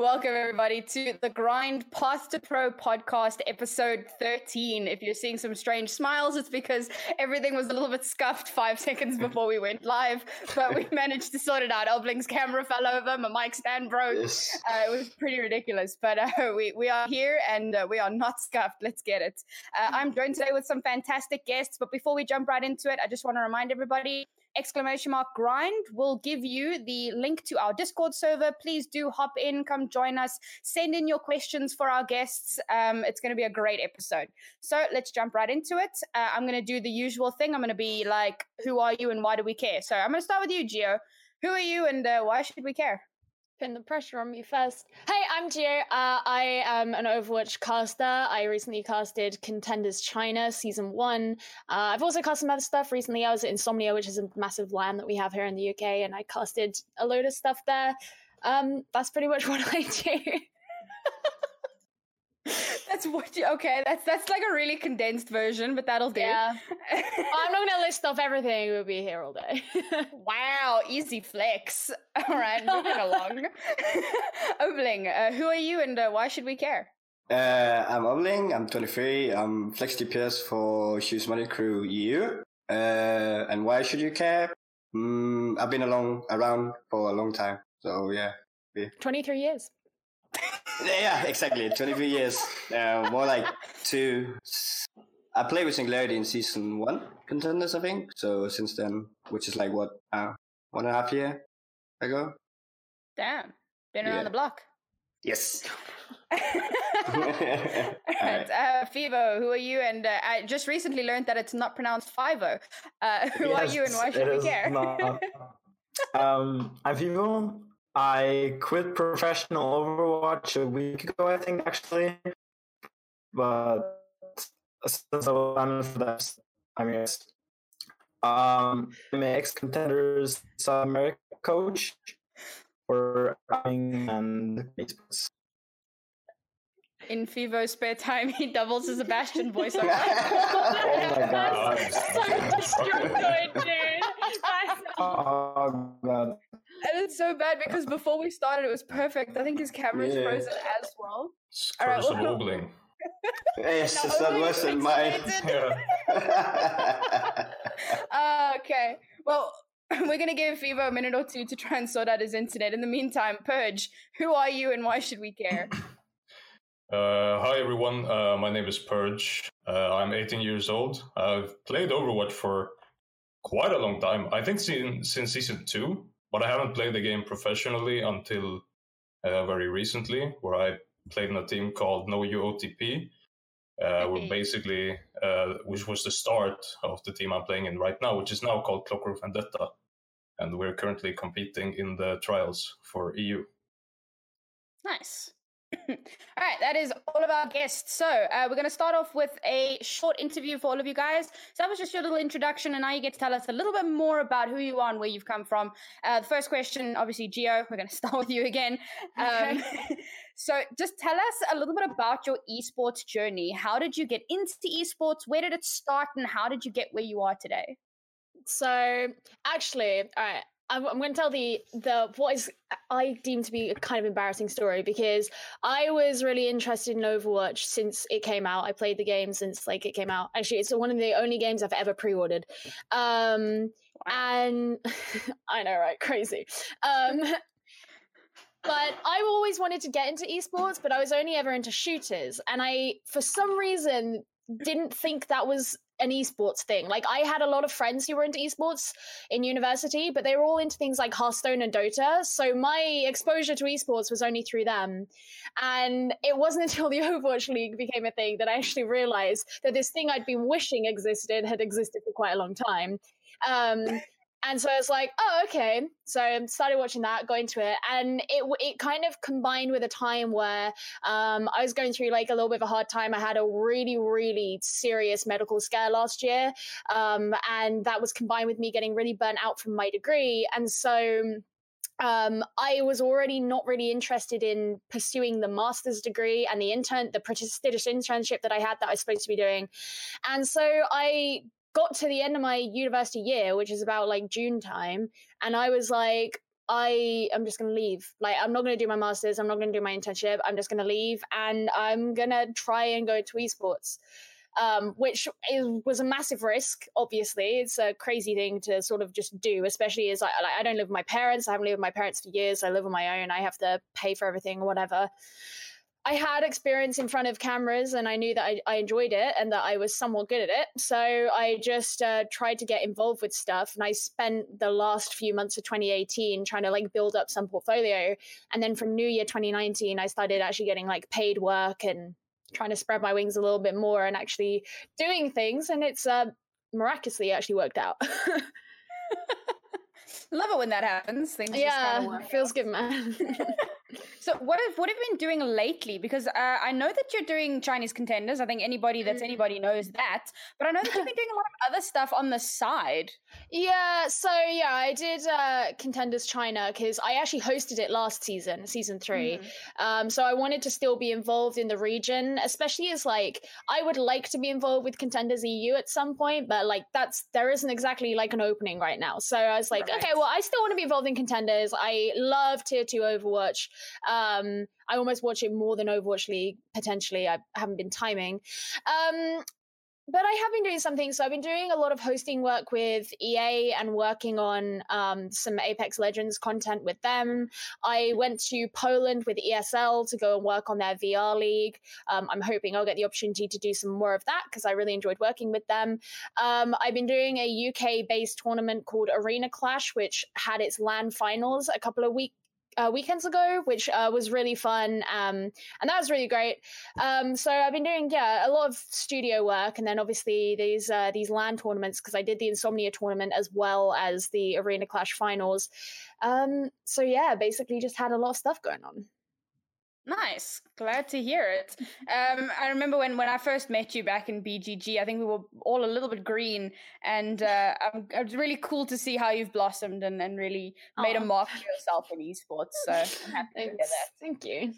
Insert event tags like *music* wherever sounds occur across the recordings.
Welcome, everybody, to the Grind Path to Pro podcast, episode 13. If you're seeing some strange smiles, it's because everything was a little bit scuffed five *laughs* seconds before we went live, but we *laughs* managed to sort it out. Obling's camera fell over, my mic stand broke. Yes. Uh, it was pretty ridiculous, but uh, *laughs* we, we are here and uh, we are not scuffed. Let's get it. Uh, I'm joined today with some fantastic guests, but before we jump right into it, I just want to remind everybody exclamation mark grind will give you the link to our discord server. Please do hop in come join us send in your questions for our guests. Um, it's going to be a great episode. So let's jump right into it. Uh, i'm going to do the usual thing. I'm going to be like who are you and why do we care? So i'm going to start with you geo who are you and uh, why should we care pin the pressure on me first. Hey, I'm Geo. Uh, I am an Overwatch caster. I recently casted Contenders China season one. Uh, I've also cast some other stuff recently. I was at Insomnia, which is a massive LAN that we have here in the UK, and I casted a load of stuff there. Um, that's pretty much *laughs* what I do. *laughs* that's what you okay. That's that's like a really condensed version, but that'll do. Yeah. *laughs* I'm not gonna list off everything. We'll be here all day. *laughs* wow, easy flex. *laughs* All right, moving along. Obling, uh, who are you, and uh, why should we care? Uh, I'm Obling. I'm 23. I'm Flex DPS for Shoes Money Crew EU. Uh, and why should you care? Mm, I've been along around for a long time, so yeah. yeah. 23 years yeah, exactly. 23 years. Uh, more like two. I played with Singularity in season one contenders, I think. So since then, which is like what, uh, one and a half year ago. Damn. Been around yeah. the block. Yes. *laughs* *laughs* right. uh, Fivo, who are you? And uh, I just recently learned that it's not pronounced Fivo. Uh, *laughs* who yes, are you and why should we care? Not, um, I'm Fivo. I quit professional Overwatch a week ago, I think, actually. But since I was for that, I mean, um, I'm an ex contenders South America coach for running and esports. In Fivo's spare time, he doubles as a Bastion voiceover. *laughs* oh my god. *laughs* so dude. Oh god. And it's so bad because before we started, it was perfect. I think his camera's yeah. frozen as well. It's All right, well, wobbling. yes, no, it's not worse than mine. uh, okay, well, *laughs* we're going to give Fivo a minute or two to try and sort out his internet. In the meantime, Purge, who are you and why should we care? *coughs* Uh, hi everyone, uh, my name is Purge. Uh, I'm 18 years old. I've played Overwatch for quite a long time. I think since, since season two but I haven't played the game professionally until uh, very recently, where I played in a team called No You OTP, uh, where basically, uh, which was the start of the team I'm playing in right now, which is now called Clockwork Vendetta, and we're currently competing in the trials for EU. Nice. *laughs* all right, that is all of our guests. So uh, we're going to start off with a short interview for all of you guys. So that was just your little introduction, and now you get to tell us a little bit more about who you are and where you've come from. Uh, the first question, obviously, Geo. We're going *laughs* to start with you again. Um, *laughs* so just tell us a little bit about your esports journey. How did you get into esports? Where did it start, and how did you get where you are today? So actually, all right. I'm, I'm going to tell the the what is I deem to be a kind of embarrassing story because I was really interested in Overwatch since it came out. I played the game since like it came out. Actually, it's one of the only games I've ever pre-ordered. Um, and *laughs* I know, right? Crazy. Um, but I always wanted to get into esports, but I was only ever into shooters, and I for some reason didn't think that was an esports thing. Like I had a lot of friends who were into esports in university, but they were all into things like Hearthstone and Dota. So my exposure to esports was only through them. And it wasn't *laughs* until the Overwatch League became a thing that I actually realized that this thing I'd been wishing existed had existed for quite a long time. Um, and so I was like, oh, okay. So I started watching that, got into it, and it it kind of combined with a time where um, I was going through like a little bit of a hard time. I had a really, really serious medical scare last year, um, and that was combined with me getting really burnt out from my degree, and so. Um, I was already not really interested in pursuing the master's degree and the intern, the prestigious internship that I had that I was supposed to be doing. And so I got to the end of my university year, which is about like June time, and I was like, I am just going to leave. Like, I'm not going to do my masters. I'm not going to do my internship. I'm just going to leave and I'm going to try and go into esports. Um, which is, was a massive risk. Obviously, it's a crazy thing to sort of just do, especially as I, like, I don't live with my parents. I haven't lived with my parents for years. I live on my own. I have to pay for everything or whatever. I had experience in front of cameras and I knew that I, I, enjoyed it and that I was somewhat good at it. So I just uh, tried to get involved with stuff. And I spent the last few months of 2018 trying to like build up some portfolio. And then from New Year 2019, I started actually getting like paid work and trying to spread my wings a little bit more and actually doing things. And it's uh, miraculously actually worked out. *laughs* Love it when that happens. Things yeah, feels good, man. *laughs* so what have what have you been doing lately? Because uh, I know that you're doing Chinese contenders. I think anybody that's mm. anybody knows that. But I know that you've been doing a lot of other stuff on the side. Yeah. So yeah, I did uh, contenders China because I actually hosted it last season, season three. Mm. Um, so I wanted to still be involved in the region, especially as like I would like to be involved with contenders EU at some point, but like that's there isn't exactly like an opening right now. So I was like, right. okay, well I still want to be involved in contenders. I love tier two Overwatch. Um, I almost watch it more than Overwatch League potentially. I haven't been timing. Um, but I have been doing something. So I've been doing a lot of hosting work with EA and working on um, some Apex Legends content with them. I went to Poland with ESL to go and work on their VR league. Um, I'm hoping I'll get the opportunity to do some more of that because I really enjoyed working with them. Um, I've been doing a UK based tournament called Arena Clash, which had its LAN finals a couple of weeks uh, weekends ago, which uh, was really fun, um, and that was really great. Um, so I've been doing yeah a lot of studio work, and then obviously these uh, these LAN tournaments because I did the Insomnia tournament as well as the Arena Clash finals. Um, so yeah, basically just had a lot of stuff going on. Nice. Glad to hear it. Um, I remember when, when I first met you back in BGG, I think we were all a little bit green, and *laughs* uh, it was really cool to see how you've blossomed and, and really made a mark for yourself in esports. *laughs* So I'm happy to hear that. Thank you.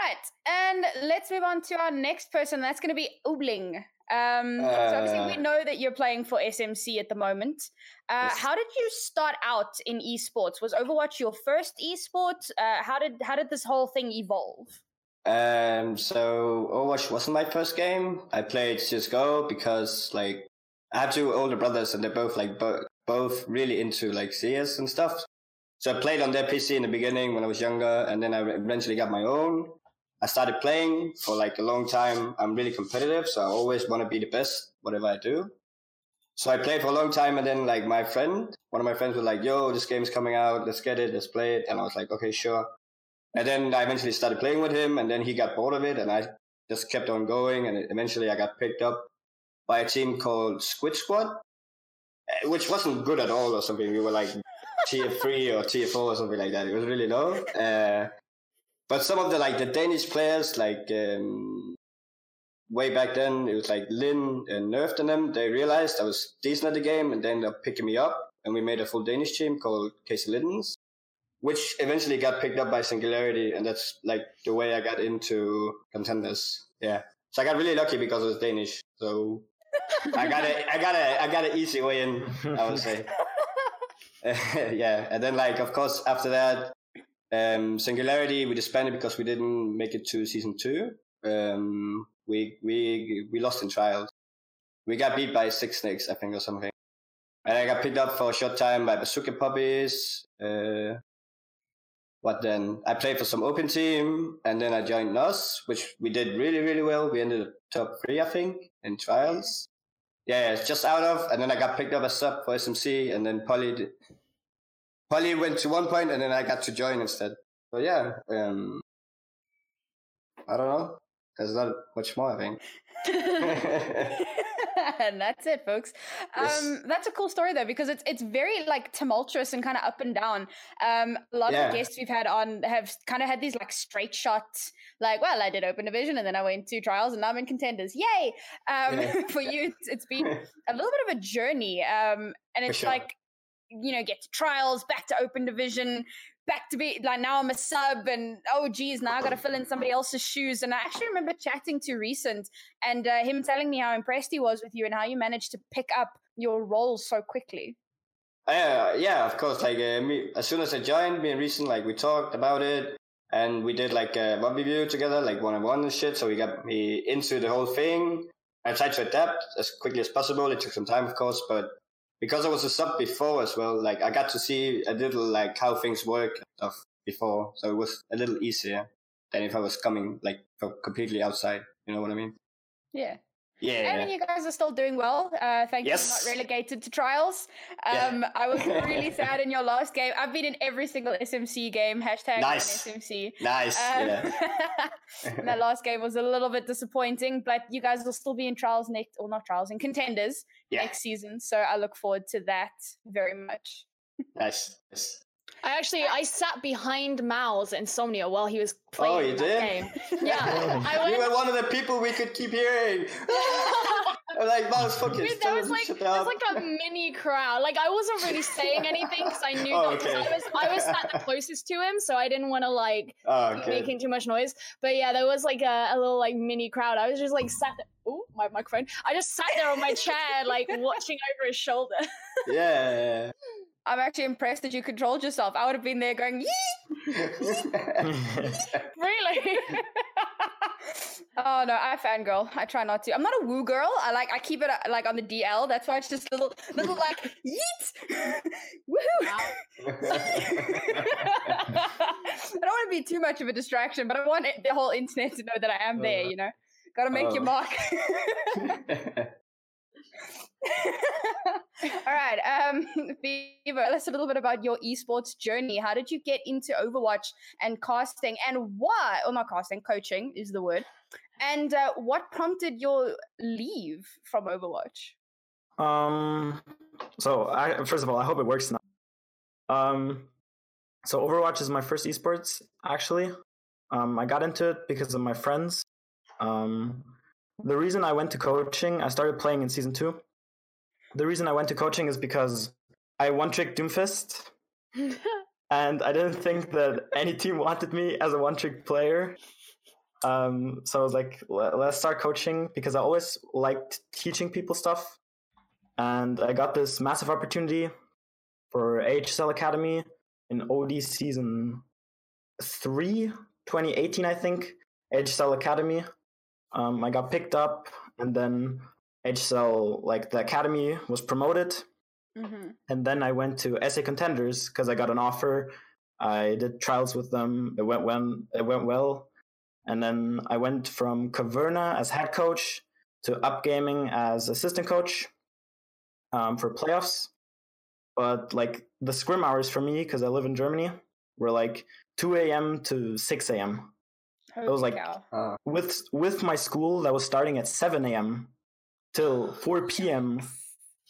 Right, and let's move on to our next person. That's going to be Obling. Um, uh, so obviously we uh. know that you're playing for SMC at the moment. Uh, yes. How did you start out in esports? Was Overwatch your first esport? Uh, how did how did this whole thing evolve? Um, so Overwatch wasn't my first game. I played CS:GO because like I have two older brothers and they're both like bo- both really into like CS and stuff. So I played on their PC in the beginning when I was younger, and then I eventually got my own. I started playing for like a long time. I'm really competitive, so I always want to be the best, whatever I do. So I played for a long time, and then like my friend, one of my friends was like, "Yo, this game is coming out. Let's get it. Let's play it." And I was like, "Okay, sure." And then I eventually started playing with him, and then he got bored of it, and I just kept on going, and eventually I got picked up by a team called Squid Squad, eh, which wasn't good at all or something. We were like tier three or tier four or something like that. It was really low. Uh, but some of the like the Danish players, like um, way back then, it was like Lin and Nerfed and them. They realized I was decent at the game, and then they're picking me up, and we made a full Danish team called Casey Lidens, which eventually got picked up by Singularity, and that's like the way I got into contenders. Yeah, so I got really lucky because it was Danish. So *laughs* I got a, I got a, I got an easy way in. I would say. *laughs* *laughs* yeah, and then like of course after that um, Singularity we disbanded because we didn't make it to season two. Um, we we we lost in trials. We got beat by six snakes, I think, or something. And I got picked up for a short time by Bazooka Puppies. Uh, what then? I played for some open team, and then I joined NOS, which we did really really well. We ended up top three, I think, in trials. Yeah, yeah, just out of, and then I got picked up as sub for SMC, and then Polly Polly went to one point, and then I got to join instead. So yeah, um, I don't know. There's not much more, I think. *laughs* and that's it, folks. Um, that's a cool story though, because it's it's very like tumultuous and kind of up and down. Um, a lot yeah. of guests we've had on have kind of had these like straight shots, like, well, I did open division and then I went to trials and now I'm in contenders. Yay! Um, yeah. *laughs* for you, it's, it's been *laughs* a little bit of a journey. Um, and it's sure. like you know, get to trials, back to open division, back to be like now I'm a sub and oh geez, now I got to fill in somebody else's shoes. And I actually remember chatting to Reason and uh, him telling me how impressed he was with you and how you managed to pick up your roles so quickly. Uh, yeah, of course. Like uh, me, as soon as I joined, me and Reason, like we talked about it, and we did like a web review together, like one on one and shit. So we got me into the whole thing. I tried to adapt as quickly as possible. It took some time, of course, but because I was a sub before as well, like I got to see a little like how things work stuff before, so it was a little easier than if I was coming like completely outside. You know what I mean? Yeah. Yeah. And you guys are still doing well. Uh, thank Yes. you. Not relegated to trials. Yeah. Um, I was *laughs* really sad in your last game. I've been in every single SMC game. Hashtag Nice. SMC. nice. Um, yeah. *laughs* that last game was a little bit disappointing, but you guys will still be in trials next, or not trials, in contenders Yeah. next season. So I look forward to that very much. Nice. nice. I actually I sat behind Mal's Insomnia while he was oh, playing Oh, you that did? game. *laughs* Yeah, I You were one of the people we could keep hearing. *laughs* I'm like, Mouse, fucking Dude, shut there was like shut there was like a mini crowd. Like I wasn't really *laughs* saying anything because I knew Oh, that 'cause okay. I was I was sat the closest to him, so I didn't want to like Oh, okay. making too much noise. But yeah, there was like a, a little like mini crowd. I was just like sat. There, oh, my microphone! I just sat there on my chair, like watching over his shoulder. Yeah. I'm actually impressed that you controlled yourself. I would have been there going, Yee! *laughs* really? *laughs* oh no, I fangirl. I try not to. I'm not a woo girl. I like I keep it uh, like on the DL. That's why it's just little little like yeet. *laughs* Woohoo! I don't want to be too much of a distraction, but I want it- the whole internet to know that I am there. Uh, You know, got to make your oh. mark. *laughs* All right, um, *laughs* Beaver, let's a little bit about your esports journey. How did you get into Overwatch and casting, and why? Or not casting, coaching is the word. And uh, what prompted your leave from Overwatch? Um. So, I, first of all, I hope it works now. Um. So, Overwatch is my first esports. Actually, um, I got into it because of my friends. Um, the reason I went to coaching, I started playing in season two. The reason I went to coaching is because I one trick Doomfist, *laughs* and I didn't think that any team wanted me as a one trick player. Um, so I was like, let's start coaching because I always liked teaching people stuff. And I got this massive opportunity for HSL Academy in OD season three, 2018, I think. HSL Academy. Um, I got picked up, and then HSL, like the academy, was promoted Mm-hmm. and then I went to SA Contenders because I got an offer. I did trials with them. It went well. It went well, and then I went from Caverna as head coach to Upgaming as assistant coach um, for playoffs. But like the scrim hours for me, because I live in Germany, were like 2 a.m. to 6 a.m. was like- Ah, With with my school that was starting at 7 a.m. till 4 p.m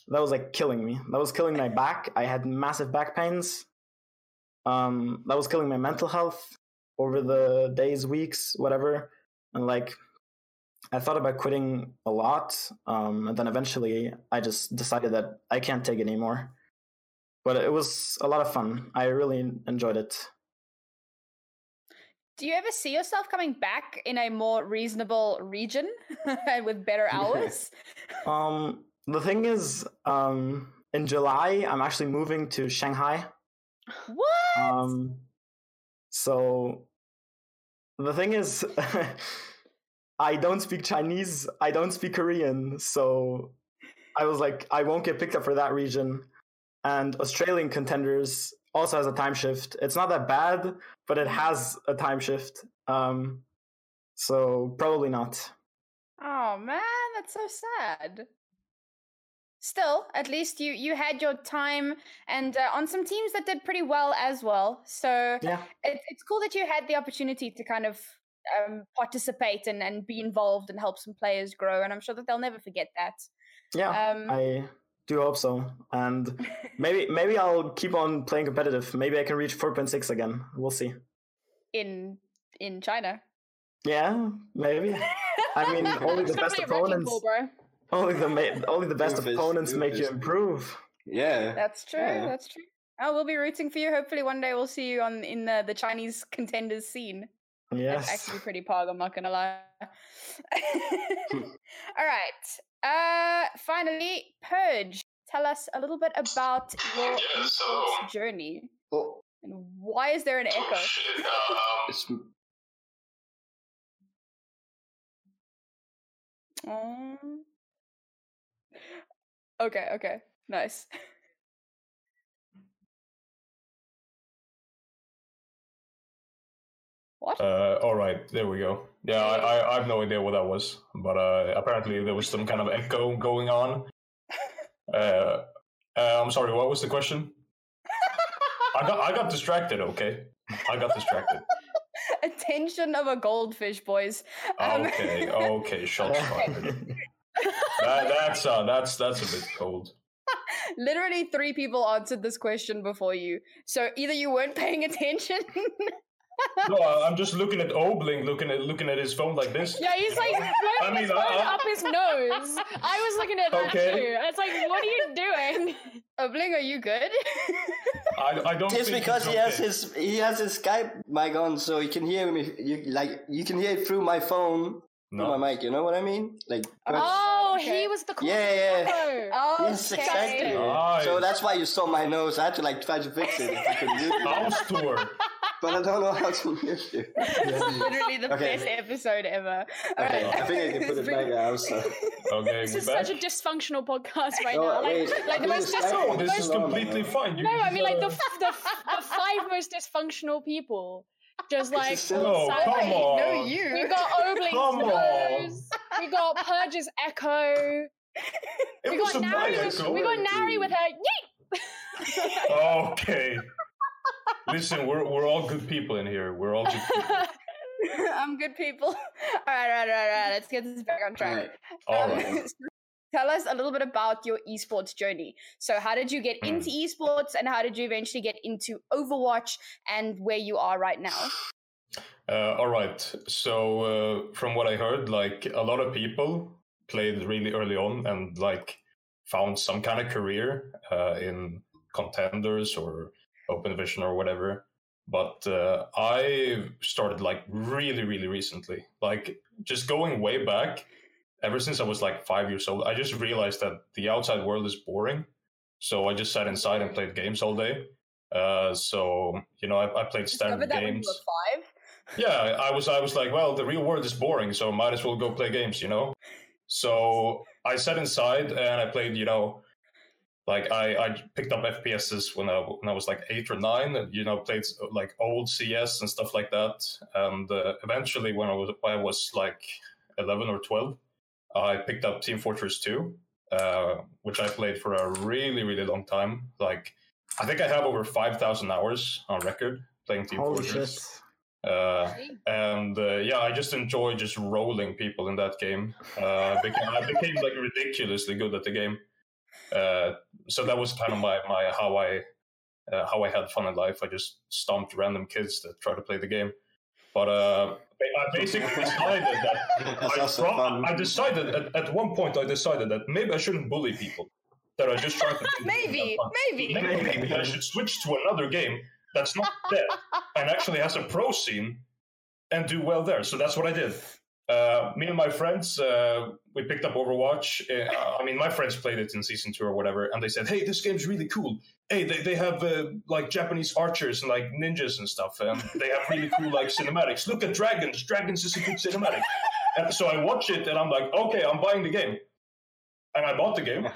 that was like killing me. That was killing my back. I had massive back pains. Um, that was killing my mental health over the days, weeks, whatever. And like, I thought about quitting a lot. Um, and then eventually, I just decided that I can't take it anymore. But it was a lot of fun. I really enjoyed it. Do you ever see yourself coming back in a more reasonable region *laughs* with better *laughs* hours? Um, the thing is, um, in July, I'm actually moving to Shanghai. what? Um, so the thing is, *laughs* I don't speak Chinese. I don't speak Korean. So I was like, I won't get picked up for that region. And Australian contenders also has a time shift. It's not that bad, but it has a time shift. Um, so probably not. Oh man, that's so sad. Still, at least you you had your time and uh, on some teams that did pretty well as well. So Yeah. it, it's cool that you had the opportunity to kind of um, participate and, and be involved and help some players grow. And I'm sure that they'll never forget that. Yeah. Um, I do hope so. And maybe maybe I'll keep on playing competitive. Maybe I can reach 4.6 again. We'll see. in in China. Yeah, maybe. I *laughs* mean, only the best definitely a wrecking opponents, ball, bro. only the ma- only the best Doofus, opponents make you improve. yeah. That's true. Yeah. That's true. Oh, we'll be rooting for you. Hopefully, one day we'll see you on in the, the Chinese contenders scene. That's Yes. actually pretty pog. I'm not gonna lie. *laughs* Hmm. All right. Uh, finally, Purge. tell us a little bit about your Yeah, so- esports journey Oh, and why is there an echo? shit. Um, it's Um, okay, okay, nice. *laughs* What? Uh, all right, there we go. Yeah, I, I, I have no idea what that was, but uh, apparently there was some kind of echo going on. *laughs* Uh, uh, I'm sorry, what was the question? I got I got distracted. Okay, I got distracted. *laughs* Attention of a goldfish, boys. Um, Okay, *laughs* okay, shots fired. That, that's uh, that's that's a bit cold. Literally, three people answered this question before you. So either you weren't paying attention. No, I- I'm just looking at Obling, looking at looking at his phone like this. Yeah, he's like *laughs* blowing I mean, his I- phone I- up his nose. I was looking at that Okay. too. It's like, what are you doing? Obling, are you good? I, I don't. just think because he has okay. his he has his Skype mic on, so you can hear me. You like you can hear it through my phone, No. through my mic. You know what I mean? Like Oh, Okay. he was the Yeah, yeah. echo. oh, yes, exactly. Nice. So that's why you saw my nose. I had to like try to fix it. If I could mute it. house tour. But I don't know how to mute *laughs* you. Literally the Okay. best episode ever. Okay, Alright. I think I can put it back out. So. *laughs* Okay, This is back. such a dysfunctional podcast right No, now. Like, wait, like the most think dis- it's No, this is This is normal, completely fine. You No, I mean like the, f- the, f- the five most dysfunctional people. Just like is No, oh, come Wait, on. no, you. We got *laughs* Obling's Come on. nose. We got Purge's echo. It We was got a Naori. nice With, echo. we got Naori with her. Yeet! Okay. Listen, we're we're all good people in here. We're all good people. *laughs* I'm good people. *laughs* All right, all right, all right, all right. Let's get this back on track. All Um, right. *laughs* Tell us a little bit about your esports journey. So, how did you get Hmm. into esports, and how did you eventually get into Overwatch, and where you are right now? Uh, all right. So uh, from what I heard, like a lot of people played really early on and like found some kind of career uh, in contenders or open division or whatever. But uh, I started like really, really recently. Like just going way back, ever since I was like five years old, I just realized that the outside world is boring. So I just sat inside and played games all day. Uh, so you know, I, I played standard Discovered that when you games five. yeah i was i was like well the real world is boring so might as well go play games you know so i sat inside and i played you know like i i picked up fps's when i when i was like eight or nine and you know played like old cs and stuff like that and uh, eventually when i was when i was like 11 or 12 i picked up team fortress 2 uh, which i played for a really really long time like i think i have over 5000 hours on record playing team Holy fortress shit. uh, and uh, yeah, I just enjoy just rolling people in that game. Uh, I became, I became like ridiculously good at the game. Uh, so that was kind of my, my how I uh, how I had fun in life. I just stomped random kids that try to play the game. But uh, I basically decided that *laughs* I, also pro- I decided at, at one point I decided that maybe I shouldn't bully people. That I just tried to *laughs* play the game Maybe, have fun. maybe. maybe maybe I should switch to another game that's not dead and actually has a pro scene and do well there. So that's what I did. Uh, me and my friends, uh, we picked up Overwatch. Uh, I mean, my friends played it in season two or whatever, and they said, "Hey, this game's really cool. Hey, they, they have uh, like Japanese archers and like ninjas and stuff, and they have really cool like cinematics. Look at dragons. Dragons is a good cinematic." And so I watch it, and I'm like, "Okay, I'm buying the game," and I bought the game.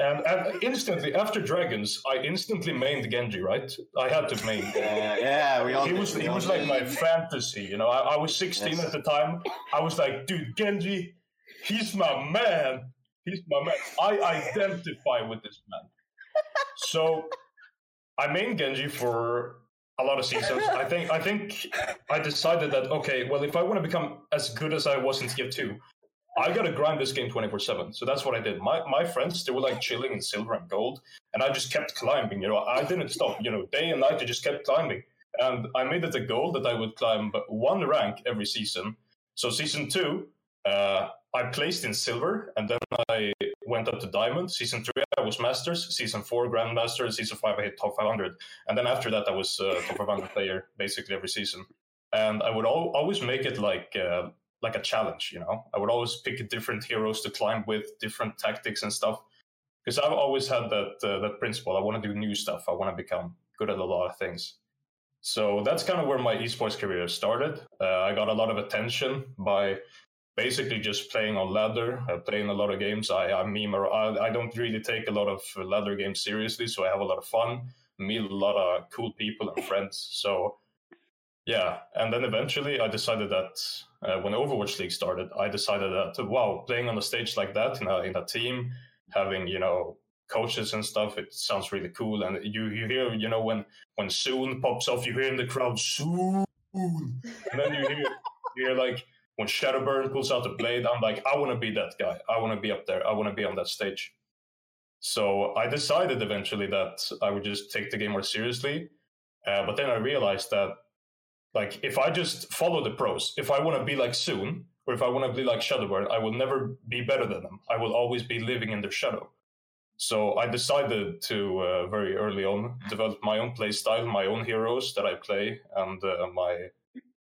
And, and instantly after Dragons, I instantly mained Genji. Right, I had to main. *laughs* Yeah, yeah, we all. He did, was he was did. like my fantasy, you know. I, I was 16 Yes. at the time. I was like, dude, Genji, he's my man. He's my man. I identify with this man. So I main Genji for a lot of seasons. I think I think I decided that okay, well, if I want to become as good as I was in TF2, I gotta grind this game 24-7. So that's what I did. My my friends, they were like chilling in silver and gold, and I just kept climbing, you know. I didn't stop, you know, day and night I just kept climbing. And I made it a goal that I would climb one rank every season. So season two, uh, I placed in silver, and then I went up to diamond. Season three, I was masters. Season four, grandmaster. Season five, I hit top 500. And then after that, I was uh, top 500 player basically every season. And I would al- always make it like uh, like a challenge, you know. I would always pick different heroes to climb with, different tactics and stuff. because I've always had that uh, that principle. I want to do new stuff. I want to become good at a lot of things. So that's kind of where my esports career started. Uh, I got a lot of attention by basically just playing on ladder, uh, playing a lot of games. I, I meme I, I don't really take a lot of ladder games seriously, so I have a lot of fun, meet a lot of cool people and friends. So yeah, and then eventually I decided that uh, when Overwatch League started, I decided that wow, playing on a stage like that in a in a team, having you know coaches and stuff, it sounds really cool. And you you hear you know when when soon pops off, you hear in the crowd soon, and then you hear you hear like when Shadowburn pulls out the blade, I'm like, I want to be that guy. I want to be up there. I want to be on that stage. So I decided eventually that I would just take the game more seriously. Uh, but then I realized that like if I just follow the pros, if I want to be like Soon, or if I want to be like Shadowburn, I will never be better than them. I will always be living in their shadow. So I decided to uh, very early on develop my own play style, my own heroes that I play, and uh, my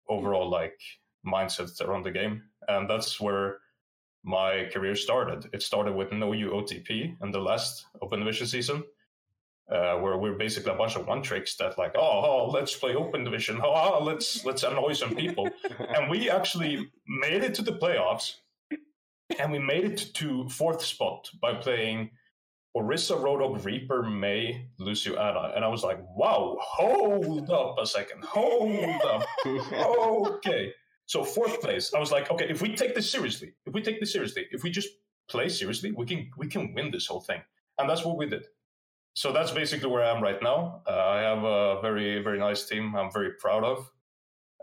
overall like mindset around the game, and that's where my career started. It started with No You OTP in the last Open Division season, uh, where we're basically a bunch of one tricks that like, oh, oh let's play open division, oh, oh, let's let's annoy some people, *laughs* and we actually made it to the playoffs, and we made it to fourth spot by playing Orisa, Roadhog, Reaper, Mei Lucio, Ana, and I was like, wow, hold up a second, hold up, okay. So fourth place, I was like, okay, if we take this seriously, if we take this seriously, if we just play seriously, we can we can win this whole thing, and that's what we did so that's basically where I am right now. Uh, I have a very, very nice team. I'm very proud of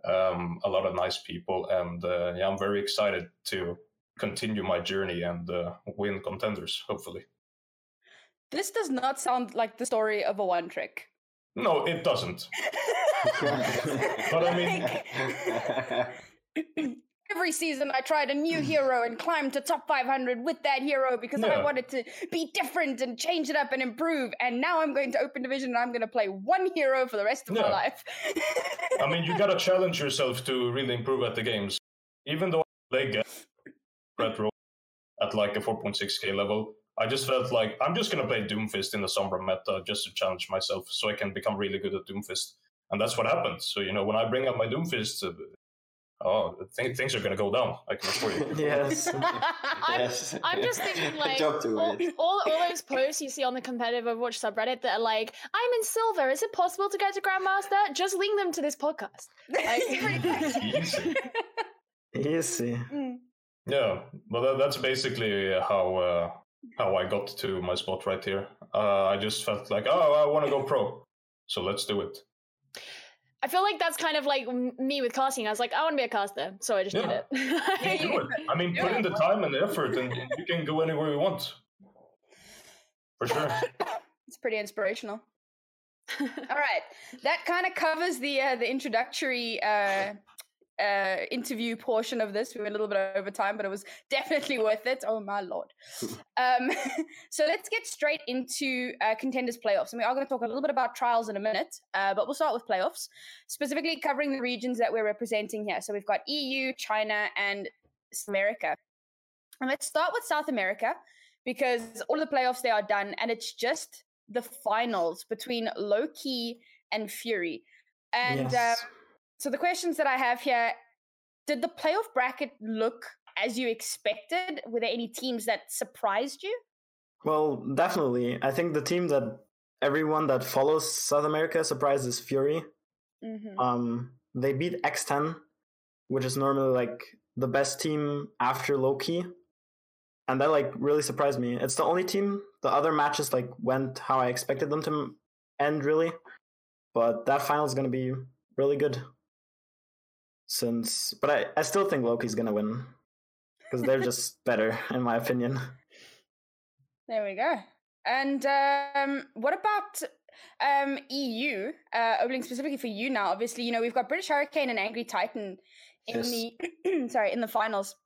um, a lot of nice people, and uh, yeah, I'm very excited to continue my journey and uh, win contenders. Hopefully, this does not sound like the story of a one trick. No, it doesn't. *laughs* *laughs* but I mean. *laughs* every season I tried a new mm. hero and climbed to top 500 with that hero because yeah. I wanted to be different and change it up and improve. And now I'm going to Open Division and I'm going to play one hero for the rest of yeah. my life. *laughs* I mean, you got to challenge yourself to really improve at the games. Even though I Red Roll at like a 4.6k level, I just felt like I'm just going to play Doomfist in the Sombra meta just to challenge myself so I can become really good at Doomfist. And that's what happened. So, you know, when I bring up my Doomfist, oh, th- things are going to go down. I can assure you. *laughs* yes. *laughs* I'm, yes. I'm just thinking *laughs* like all, all, all, those posts you see on the competitive Overwatch subreddit that are like, "I'm in silver. Is it possible to get to Grandmaster?" Just link them to this podcast. Like, Easy. Easy. Mm. Yeah, well, that, that's basically how uh, how I got to my spot right here. Uh, I just felt like, oh, I want to go pro, so let's do it. I feel like that's kind of like me with casting. I was like, I want to be a caster, so I just yeah. did it. do it. *laughs* I mean, put in the time and the effort, and you can go anywhere you want. For sure. *coughs* it's pretty inspirational. *laughs* All right, that kind of covers the uh, the introductory uh, uh, interview portion of this. We went a little bit over time, but it was *laughs* definitely worth it. Oh my lord! *laughs* um, *laughs* so let's get straight into uh, contenders playoffs, and we are going to talk a little bit about trials in a minute. Uh, but we'll start with playoffs, specifically covering the regions that we're representing here. So we've got EU, China, and America. And let's start with South America because all of the playoffs they are done, and it's just the finals between Loki and Fury. And yes. um, so the questions that I have here did the playoff bracket look as you expected? Were there any teams that surprised you? Well, definitely. I think the team that everyone that follows South America surprises Fury. Mm-hmm. Um, they beat X10, which is normally like the best team after Loki, and that like really surprised me. It's the only team. The other matches like went how I expected them to end, really. But that final is gonna be really good since but I, I still think Loki's gonna win. Because they're just *laughs* better, in my opinion. There we go. And um, what about um, EU? Uh, opening specifically for you now. Obviously, you know we've got British Hurricane and Angry Titan in yes. the *clears throat* sorry in the finals.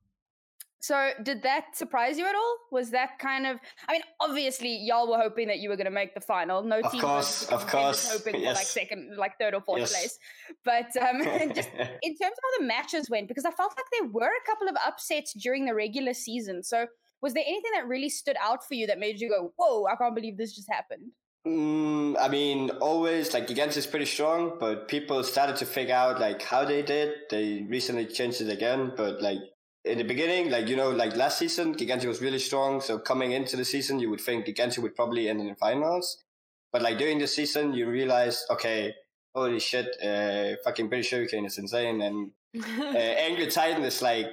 So, did that surprise you at all? Was that kind of? I mean, obviously, y'all were hoping that you were going to make the final. No of team course, was of course, hoping yes. for like second, like third or fourth yes. place. But um, *laughs* just *laughs* in terms of how the matches went, because I felt like there were a couple of upsets during the regular season. So, Was there anything that really stood out for you that made you go, "Whoa, I can't believe this just happened"? Mm, I mean, always like Gigantti is pretty strong, but people started to figure out like how they did. They recently changed it again, but like in the beginning, like you know, like last season, Gigantti was really strong. So coming into the season, you would think Gigantti would probably end in the finals, but like during the season, you realize, okay, holy shit, uh, fucking British Hurricane is insane, and *laughs* uh, Angry Titan is like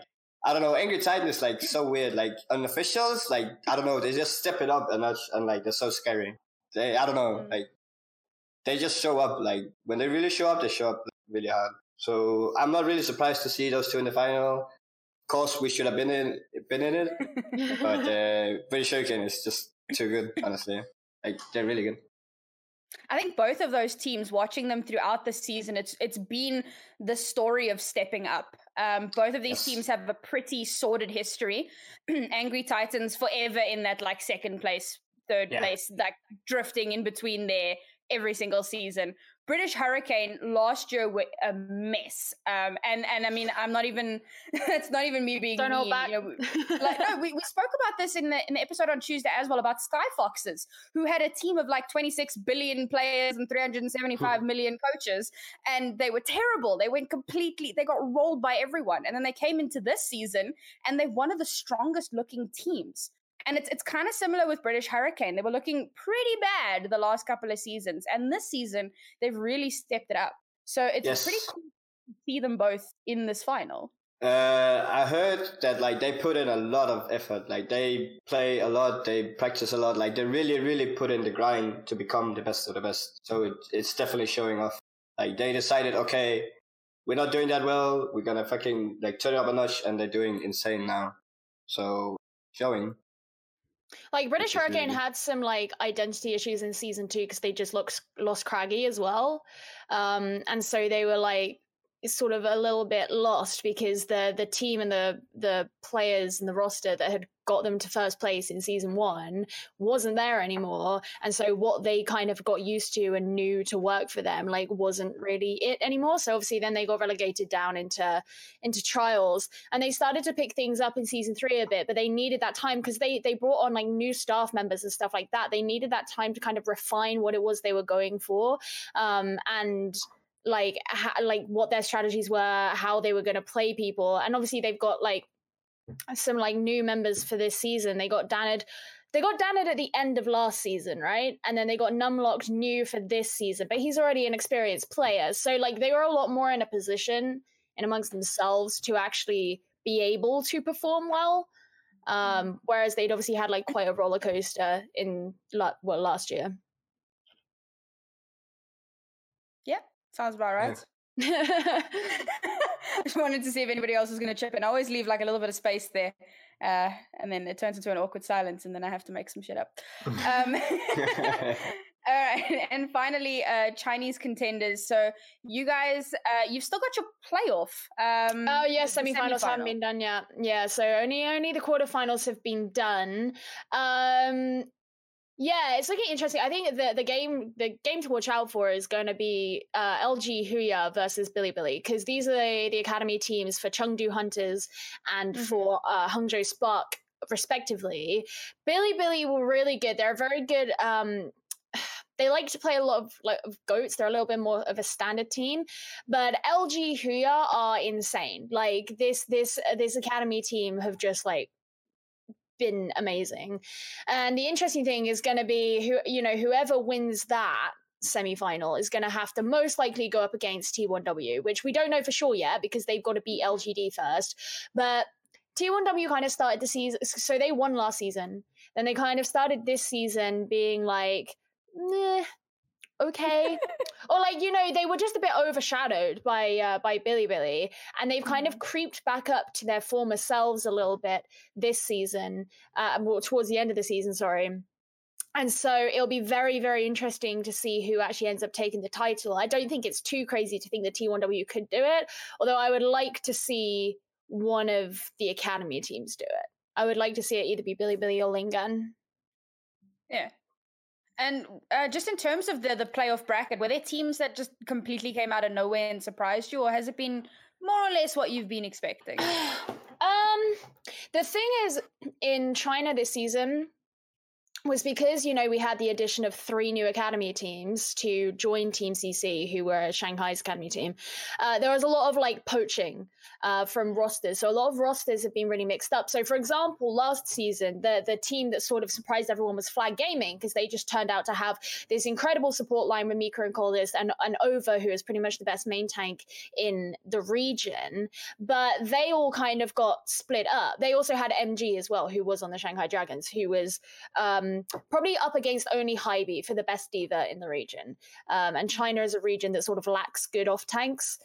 I don't know. Angry Titan is like so weird. Like unofficials, like I don't know. They just step it up a notch, and like they're so scary. They, I don't know. Mm. Like they just show up. Like when they really show up, they show up really hard. So I'm not really surprised to see those two in the final. Course, we should have been in been in it, but *laughs* uh, British Hurricane is just too good. Honestly, like they're really good. I think both of those teams, watching them throughout the season, it's it's been the story of stepping up. Um, both of these Yes. teams have a pretty sordid history. *clears throat* Angry Titans forever in that like second place, third Yeah. place, like drifting in between there every single season. British Hurricane last year were a mess. Um, and and I mean, I'm not even. *laughs* it's not even me being Don't hold mean, back. you know, like no, we, we spoke about this in the in the episode on Tuesday as well about Sky Foxes, who had a team of like 26 billion players and 375 million coaches, and they were terrible. They went completely, they got rolled by everyone, and then they came into this season and they're one of the strongest looking teams. And it's it's kind of similar with British Hurricane. They were looking pretty bad the last couple of seasons, and this season they've really stepped it up. So it's Yes. pretty cool to see them both in this final. Uh, I heard that like they put in a lot of effort. Like they play a lot, they practice a lot. Like they really, really put in the grind to become the best of the best. So it, it's definitely showing off. Like they decided, okay, we're not doing that well. We're gonna fucking like turn it up a notch, and they're doing insane now. So showing. Like British is really Hurricane had some like identity issues in season two because they just lost lost Craggy as well, um, and so they were like sort of a little bit lost because the the team and the the players and the roster that had got them to first place in season one wasn't there anymore. And so what they kind of got used to and knew to work for them like wasn't really it anymore. So obviously then they got relegated down into into trials and they started to pick things up in season three a bit but they needed that time because they they brought on like new staff members and stuff like that. They needed that time to kind of refine what it was they were going for. Um and like ha- like what their strategies were how they were going to play people and obviously they've got like some like new members for this season they got Danid they got Danid at the end of last season, right? And then they got Numlocked new for this season, but he's already an experienced player. So like they were a lot more in a position and amongst themselves to actually be able to perform well. Um, whereas they'd obviously had like quite a roller coaster in well last year. Sounds about right. *laughs* I just wanted to see if anybody else was going to chip in. I always leave like a little bit of space there, uh, and then it turns into an awkward silence, and then I have to make some shit up. Um, *laughs* *laughs* all right, and finally, uh, Chinese contenders. So you guys, uh, you've still got your playoff. Um, Oh yeah, the semi-finals haven't been done yet. Yeah, so only only the quarterfinals have been done. Um yeah, it's looking interesting. I think the the game the game to watch out for is going to be uh, LG Huya versus Bilibili because these are the, the academy teams for Chengdu Hunters and Mhm. for uh, Hangzhou Spark respectively. Bilibili were really good. They're very good. Um, *sighs* they like to play a lot of like of goats. They're a little bit more of a standard team, but LG Huya are insane. Like this this uh, this academy team have just like been amazing. And the interesting thing is going to be who you know whoever wins that semi-final is going to have to most likely go up against T1W, which we don't know for sure yet because they've got to beat LGD first. But T1W kind of started the season, so they won last season. Then they kind of started this season being like, nah, okay, *laughs* or like you know they were just a bit overshadowed by uh, by Bilibili, and they've kind of creeped back up to their former selves a little bit this season, uh, well, towards the end of the season. Sorry. And so it'll be very, very interesting to see who actually ends up taking the title. I don't think it's too crazy to think the T1W could do it, although I would like to see one of the academy teams do it. I would like to see it either be Bilibili or Lingan. Yeah. And uh, just in terms of the the playoff bracket, were there teams that just completely came out of nowhere and surprised you, or has it been more or less what you've been expecting? *sighs* Um, the thing is, in China this season, was because you know we had the addition of three new academy teams to join Team CC, who were Shanghai's academy team. Uh, there was a lot of like poaching uh, from rosters, so a lot of rosters have been really mixed up. So, for example, last season, the the team that sort of surprised everyone was Flag Gaming because they just turned out to have this incredible support line with Mika and Coldest and and Over, who is pretty much the best main tank in the region. But they all kind of got split up. They also had MG as well, who was on the Shanghai Dragons, who was. Um, probably up against only Hybe for the best diva in the region. Um, and China is a region that sort of lacks good off tanks.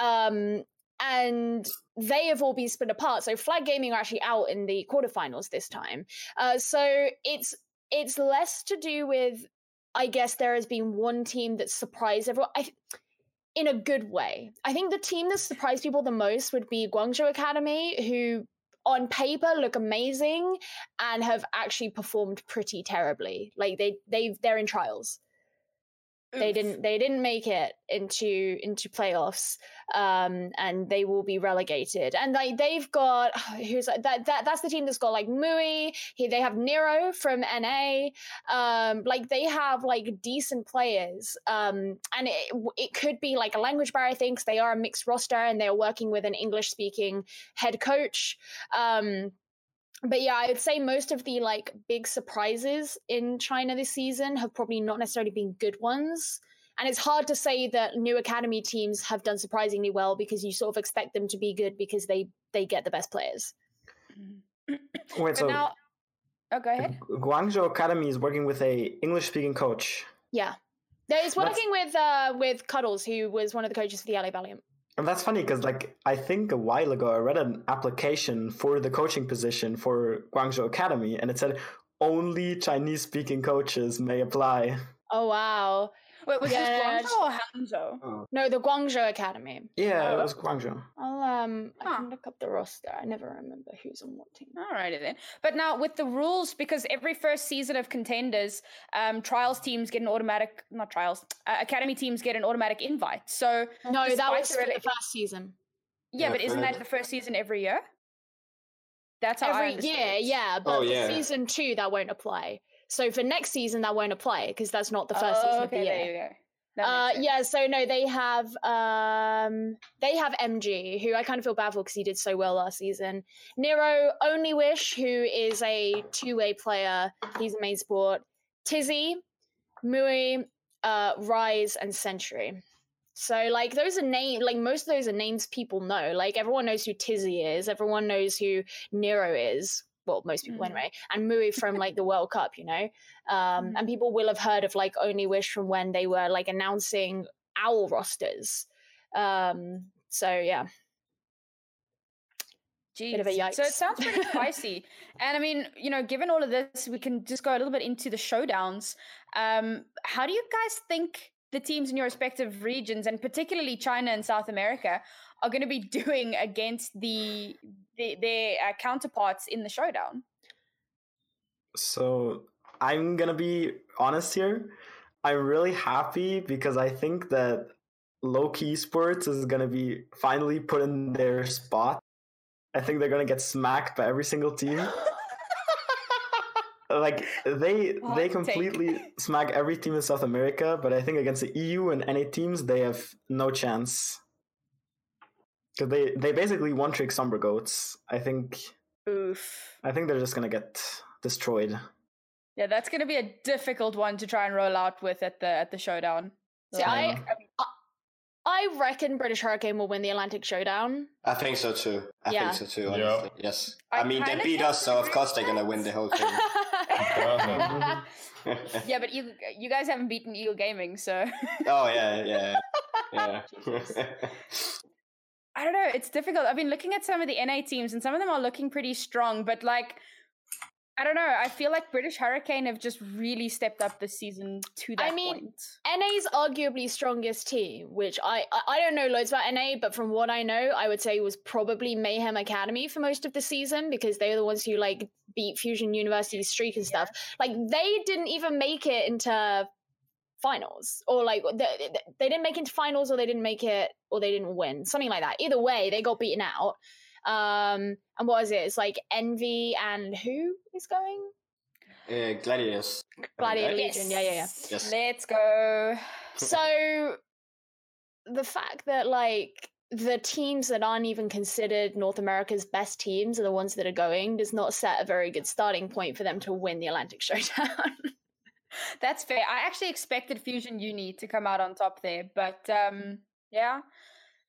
Um, and they have all been split apart. So Flag Gaming are actually out in the quarterfinals this time. Uh, so it's it's less to do with, I guess, there has been one team that surprised everyone. I, in a good way. I think the team that surprised people the most would be Guangzhou Academy, who on paper look amazing and have actually performed pretty terribly. Like they they they're in trials. They didn't they didn't make it into into playoffs, um, and they will be relegated. And like they've got *sighs* who's that that that's the team that's got like Mui. He, they have Nero from NA. Um, like they have like decent players. Um, and it it could be like a language barrier thing because they are a mixed roster and they're working with an English speaking head coach. Um, but yeah, I would say most of the like big surprises in China this season have probably not necessarily been good ones. And it's hard to say that new academy teams have done surprisingly well because you sort of expect them to be good because they they get the best players. Wait, so now, oh, go ahead. Guangzhou Academy is working with a English speaking coach. Yeah. It's working with uh with Cuddles, who was one of the coaches for the LA Valiant. And that's funny because, like, I think a while ago I read an application for the coaching position for Guangzhou Academy, and it said only Chinese-speaking coaches may apply. Oh wow! Wait, was Yeah, this Guangzhou or Hangzhou? No, the Guangzhou Academy. Yeah, Oh. it was Guangzhou. I'll um I can look up the roster. I never remember who's on what team. Alrighty then. But now with the rules, because every first season of contenders, um, trials teams get an automatic, not trials, uh, academy teams get an automatic invite. So No, that was the for the first season. yeah, Yeah, but isn't that the first season every year? That's how Every understood year, it. yeah, but Oh, yeah. season two that won't apply. So for next season that won't apply because that's not the first Oh, season okay, of the year. there you go. Uh, yeah, so no, they have um, they have MG, who I kind of feel bad for because he did so well last season. Nero Only Wish, who is a two way player, he's a main sport. Tizzy, Mui, uh, Rise, and Century. So like those are name like most of those are names people know. Like everyone knows who Tizzy is, everyone knows who Nero is. Well, most people Mhm. anyway, and Mui from like the World Cup, you know. Um, and people will have heard of like Only Wish from when they were like announcing owl rosters. Um, so yeah, Bit of a Jeez. So it sounds pretty *laughs* spicy. And I mean, you know, given all of this, we can just go a little bit into the showdowns. Um, how do you guys think the teams in your respective regions, and particularly China and South America, are going to be *laughs* doing against the, the their uh, counterparts in the showdown? So I'm gonna be honest here. I'm really happy because I think that Lowkey Esports is gonna be finally put in their spot. I think they're gonna get smacked by every single team. *laughs* like they Hot they take. completely smack every team in South America, but I think against the EU and any teams they have no chance. Because they, they basically one trick Sombra Goats. I think Oof. I think they're just gonna get destroyed. Yeah, that's going to be a difficult one to try and roll out with at the at the showdown. See, I- Like, I reckon British Hurricane will win the Atlantic Showdown. I think so too. I Yeah. think so too. Yeah. Honestly. Yes. I I, mean, they beat us, so of course they're gonna win the whole thing. yeah, but you you guys haven't beaten Eagle Gaming, so oh yeah, yeah, yeah. *laughs* *laughs* I don't know. It's difficult. I've been looking at some of the NA teams, and some of them are looking pretty strong. But like, I don't know. I feel like British Hurricane have just really stepped up this season to that I mean, point. NA's arguably strongest team, which I, I I don't know loads about NA, but from what I know, I would say was probably Mayhem Academy for most of the season because they were the ones who like beat Fusion University's streak and stuff. Like they didn't even make it into finals, or like they, they didn't make it into finals, or they didn't make it, or they didn't win, something like that. Either way, they got beaten out. Um, and what is it? It's like Envy and who is going? Uh, Gladiators. Gladiator? Legion. Yeah, yeah, yeah. Yes. Let's go. *laughs* So the fact that like the teams that aren't even considered North America's best teams are the ones that are going does not set a very good starting point for them to win the Atlantic *laughs* Showdown. *laughs* That's fair. I actually expected Fusion Uni to come out on top there, but um, yeah,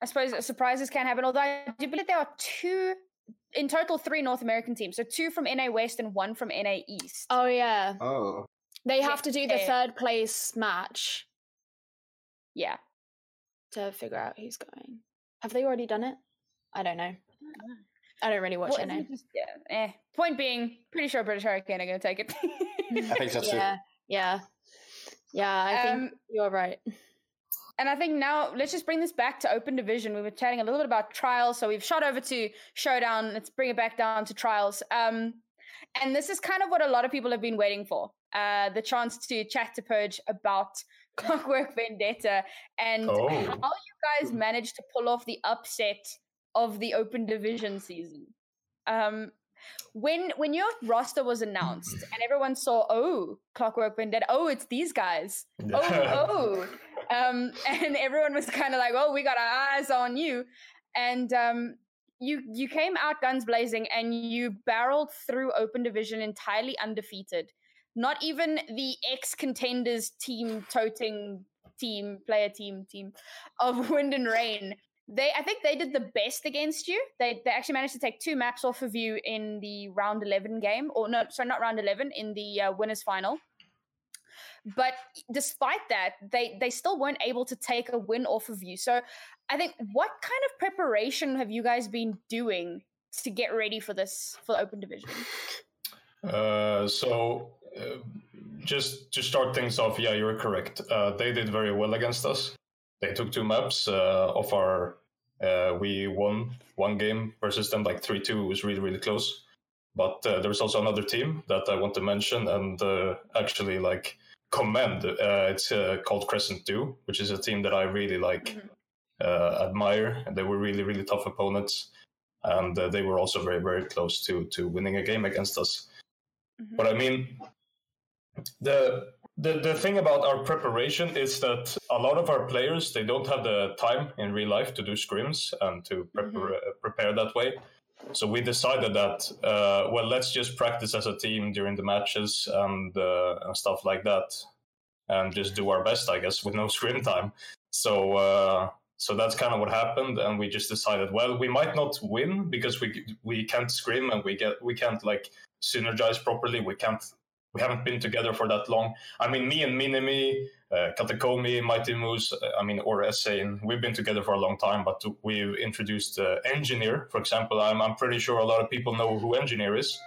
I suppose surprises can happen. Although I do believe there are two, in total, three North American teams. So two from NA West and one from NA East. oh yeah, Oh. they have to do the third place match Yeah. to figure out who's going. Have they already done it? I don't know. I don't really watch Well, NA. it just- yeah. Eh. Point being, pretty sure British Hurricane are going to take it. *laughs* I think so too. Yeah, yeah, yeah. I think Um, you're right. And I think now let's just bring this back to open division. We were chatting a little bit about trials, so we've shot over to showdown. Let's bring it back down to trials. Um, and this is kind of what a lot of people have been waiting for: uh, the chance to chat to Purge about *laughs* Clockwork Vendetta and Oh. how you guys managed to pull off the upset of the open division season. Um, when when your roster was announced and everyone saw, oh, Clockwork Vendetta, oh, it's these guys oh, oh. *laughs* Um, and everyone was kind of like, oh, we got our eyes on you. And um, you you came out guns blazing and you barreled through open division entirely undefeated. Not even the ex contenders team toting team, player team, team of *laughs* Wind and Rain. They I think they did the best against you. They they actually managed to take two maps off of you in the round eleven game. Or no, sorry, not round eleven, in the uh, winners final but despite that they they still weren't able to take a win off of you so i think what kind of preparation have you guys been doing to get ready for this for the open division Uh, so, uh, just to start things off, yeah, you're correct. Uh, they did very well against us. They took two maps uh, of our. Uh, we won one game versus them, like three two. It was really really close. But uh, there's also another team that I want to mention and uh, actually like commend. Uh, it's uh, called Crescent Two, which is a team that I really like, Mhm. uh, admire. And they were really really tough opponents, and uh, they were also very very close to to winning a game against us. Mhm. But I mean, the the the thing about our preparation is that a lot of our players they don't have the time in real life to do scrims and to prepare uh, prepare that way. So we decided that uh, well, let's just practice as a team during the matches and uh, and stuff like that, and just do our best, I guess, with no *laughs* scrim time. So. Uh, so that's kind of what happened, and we just decided, well, we might not win because we we can't scrim and we get we can't like synergize properly. We can't. We haven't been together for that long. I mean, me and Minimi, uh, Katakomi, Mighty Moose, uh, I mean, or Essane, we've been together for a long time, but we've introduced uh, Engineer, for example. I'm, I'm pretty sure a lot of people know who Engineer is,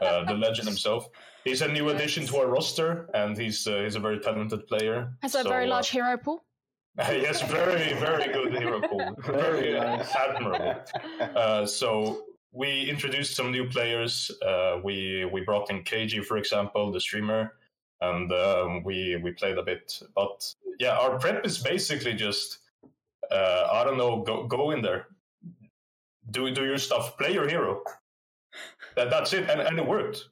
uh, the *laughs* legend himself. He's a new addition to our roster, and he's uh, he's a very talented player. Has a So, very uh, large hero pool. *laughs* yes, very, very good hero pool. *laughs* Very Very uh, nice. admirable. Uh, so we introduced some new players. Uh, we we brought in KG, for example, the streamer, and um, we we played a bit. But yeah, our prep is basically just uh, I don't know, go go in there, do do your stuff, play your hero. That that's it, and and it worked.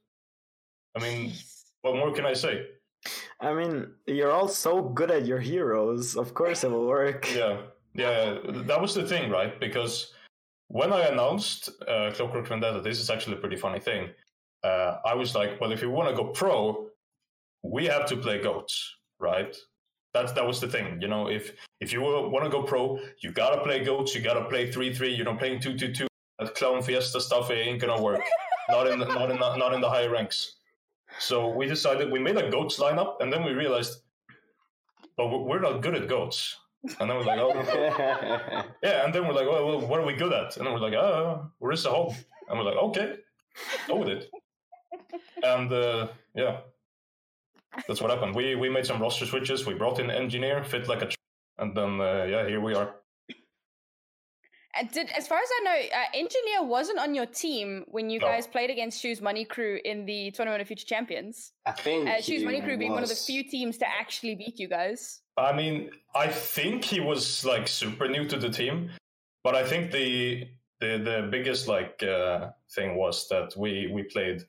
I mean, what more can I say? I mean, you're all so good at your heroes. Of course, it will work. Yeah, yeah, that was the thing, right? Because when I announced uh, Clockwork Vendetta, this is actually a pretty funny thing. Uh, I was like, well, if you want to go pro, we have to play goats, right? That that was the thing, you know. If if you want to go pro, you gotta play goats. You gotta play three three. You know, playing two two two. That clown fiesta stuff it ain't gonna work. *laughs* not in the, not in the, not in the higher ranks. So we decided we made a goats lineup, and then we realized, but we're not good at goats. And then we're like, oh, *laughs* yeah, and then we're like, well, well what are we good at? And then we're like, oh, we're just a home. And we're like, okay, go with it. And uh, yeah, that's what happened. We we made some roster switches. We brought in engineer, fit like a, tr- and then uh, yeah, here we are. And did, as far as I know, uh, Engineer wasn't on your team when you No. guys played against Shoes Money Crew in the Tournament of Future Champions. I think Uh, Shoes Money Crew being one of the few teams to actually beat you guys. I mean, I think he was like super new to the team, but I think the the the biggest like uh, thing was that we we played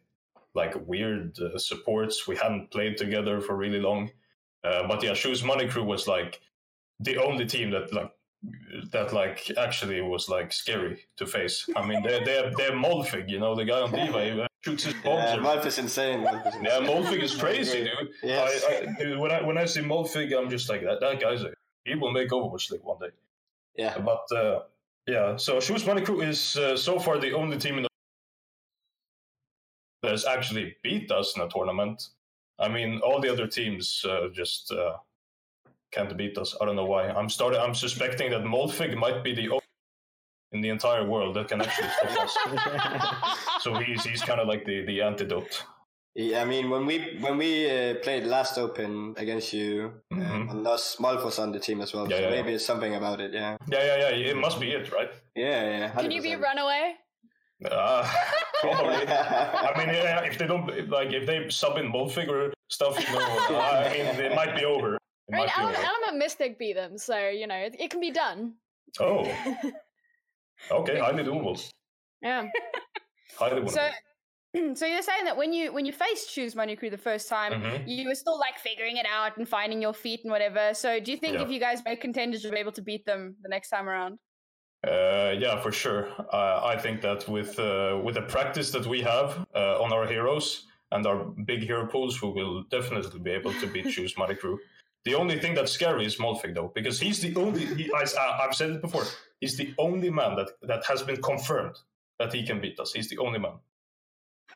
like weird uh, supports. We hadn't played together for really long. Uh, but yeah, Shoes Money Crew was like the only team that like that like actually was like scary to face. I mean, they're they're they're Molfig, you know, the guy on Diva he shoots his bombs. Yeah, Wolf is insane. *laughs* Yeah. Molfig is crazy, dude. Yes. I, I, dude, when I when I see Molfig, I'm just like that. That guy's a, he will make Overwatch League one day. yeah. But uh, yeah, so Shoes Money Crew is uh, so far the only team in the that has actually beat us in a tournament. I mean, all the other teams uh, just uh, can't beat us. I don't know why. I'm starting. I'm suspecting that Molfig might be the only in the entire world that can actually stop us. *laughs* So he's he's kind of like the the antidote. Yeah, I mean, when we when we uh, played last Open against you, Mhm. and us, Molf was on the team as well. Yeah, so yeah, maybe it's something about it. Yeah, Yeah, yeah, yeah. It must be it, right? yeah, yeah. 100%. Can you be runaway? *laughs* Uh, probably. I mean, yeah, if they don't like, if they sub in Molfig or stuff, you know, *laughs* I mean, it might be over. I mean, might be Element, over. Element Mystic beat them, so you know it, it can be done. Oh, *laughs* okay. Highly doable. Yeah. *laughs* Highly doable. So, *clears throat* so you're saying that when you when you faced Choose Money Crew the first time, Mhm. you were still like figuring it out and finding your feet and whatever. So, do you think Yeah. if you guys make contenders, you'll be able to beat them the next time around? Uh, yeah, for sure. Uh, I think that with uh, with the practice that we have uh, on our heroes and our big hero pools, we will definitely be able to beat *laughs* Choose Money Crew. The only thing that's scary is Molfig, though, because he's the only. He, I, I've said it before. He's the only man that that has been confirmed that he can beat us. He's the only man.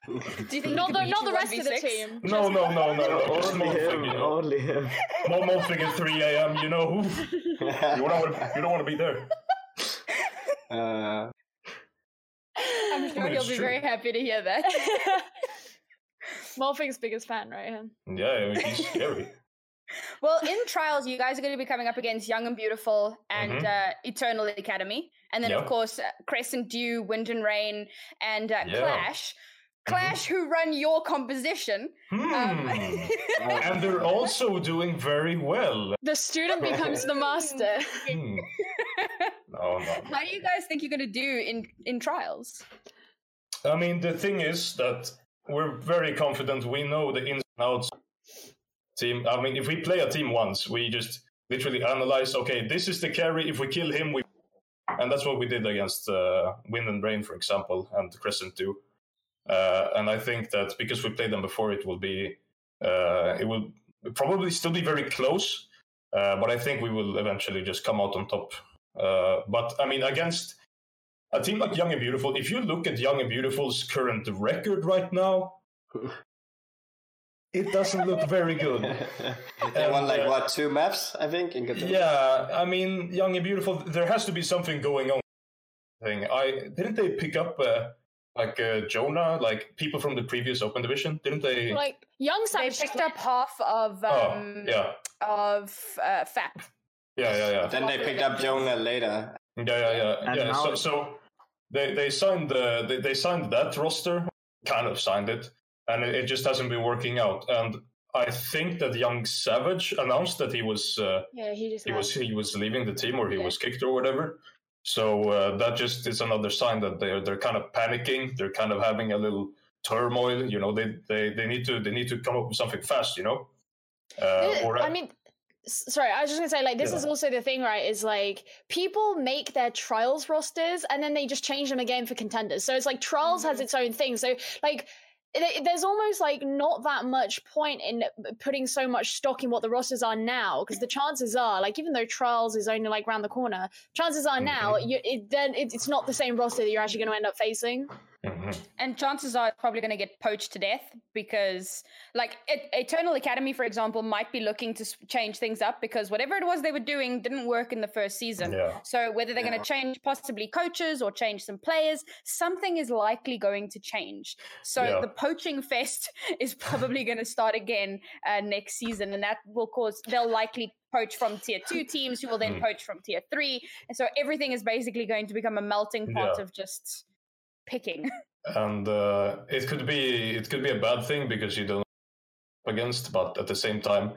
Do you think not the not the rest of the team. No, no, no, no, no. Only Molfig, him. you know. Only him. More Molfig at 3 a.m. You know who? *laughs* You don't want to. You don't want to be there. uh, *laughs* I'm sure It's he'll be true. very happy to hear that. *laughs* Morphing's biggest fan, right? Him. Yeah, he's scary. Well, in trials, you guys are going to be coming up against Young and Beautiful and Mhm. uh, Eternal Academy, and then of course uh, Crescent Dew, Wind and Rain, and uh, Yeah. Clash. Clash, who run your composition. Hmm. *laughs* Um, and they're also doing very well. The student becomes the master. *laughs* Hmm. No, no. How do you guys think you're going to do in in trials? I mean, the thing is that we're very confident. We know the ins and outs. Team. I mean, if we play a team once, we just literally analyze. Okay, this is the carry. If we kill him, we. And that's what we did against uh, Wind and Rain, for example, and Crescent too. Uh, and I think that because we played them before, it will be. Uh, it will probably still be very close, uh, but I think we will eventually just come out on top. Uh, but I mean, against a team like Young and Beautiful, if you look at Young and Beautiful's current record right now, *laughs* it doesn't look very good. *laughs* they won And, like uh, what two maps, I think, in Qatar. Yeah, I mean, Young and Beautiful, there has to be something going on. Thing, I didn't they pick up uh, like uh, Jonah, like people from the previous Open Division? Didn't they? like young They picked up half of oh, um, yeah, of uh, FAP. yeah, yeah, yeah. Then they picked up Jonah later. Yeah, yeah, yeah. And yeah. So, so they they signed the they, they signed that roster, kind of signed it, and it, it just hasn't been working out. And I think that Young Savage announced that he was uh, Yeah, he just he was he was leaving the team or he Yeah. was kicked or whatever. So uh, that just is another sign that they're they're kind of panicking. They're kind of having a little turmoil. You know, they they, they need to they need to come up with something fast. You know. Uh, or I mean, sorry, I was just gonna say, like, this Yeah. is also the thing, right? Is like people make their trials rosters and then they just change them again for contenders. So it's like trials has Mhm. its own thing. So like. Th- There's almost like not that much point in putting so much stock in what the rosters are now, because the chances are, like, even though trials is only like round the corner, chances are now Mhm. you, it, then it, it's not the same roster that you're actually going to end up facing. Mhm. And chances are it's probably going to get poached to death because, like, E- Eternal Academy, for example, might be looking to change things up because whatever it was they were doing didn't work in the first season. yeah. So whether they're going to change possibly coaches or change some players, something is likely going to change. So Yeah. the poaching *laughs* fest is probably going to start again uh, next season, and that will cause they'll likely poach from tier two *laughs* teams who will then Mm. poach from tier three, and so everything is basically going to become a melting pot Yeah. of just picking. *laughs* and uh, it could be it could be a bad thing because you don't against, but at the same time,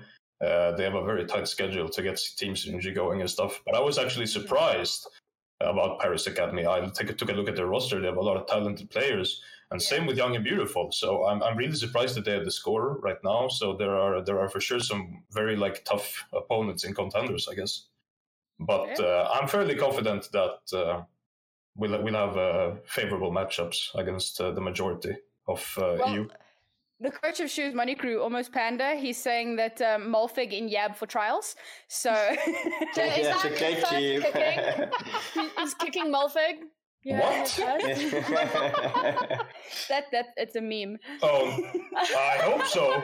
uh, they have a very tight schedule to get team synergy going and stuff. But I was actually surprised about Paris Academy. I take, took a look at their roster; they have a lot of talented players, and Yeah. same with Young and Beautiful. So I'm I'm really surprised that they have the score right now. So there are there are for sure some very like tough opponents and contenders, I guess. But uh, I'm fairly confident that uh, we'll we'll have uh, favorable matchups against uh, the majority of uh, Well, EU. the coach of Shoes Money Crew, almost panda, he's saying that um, Molfig in Yab for trials. So *laughs* *laughs* So Yeah, is it's that a cake first team. kicking? *laughs* He's kicking Molfig. You heard it What? that that it's a meme. Oh, I hope so.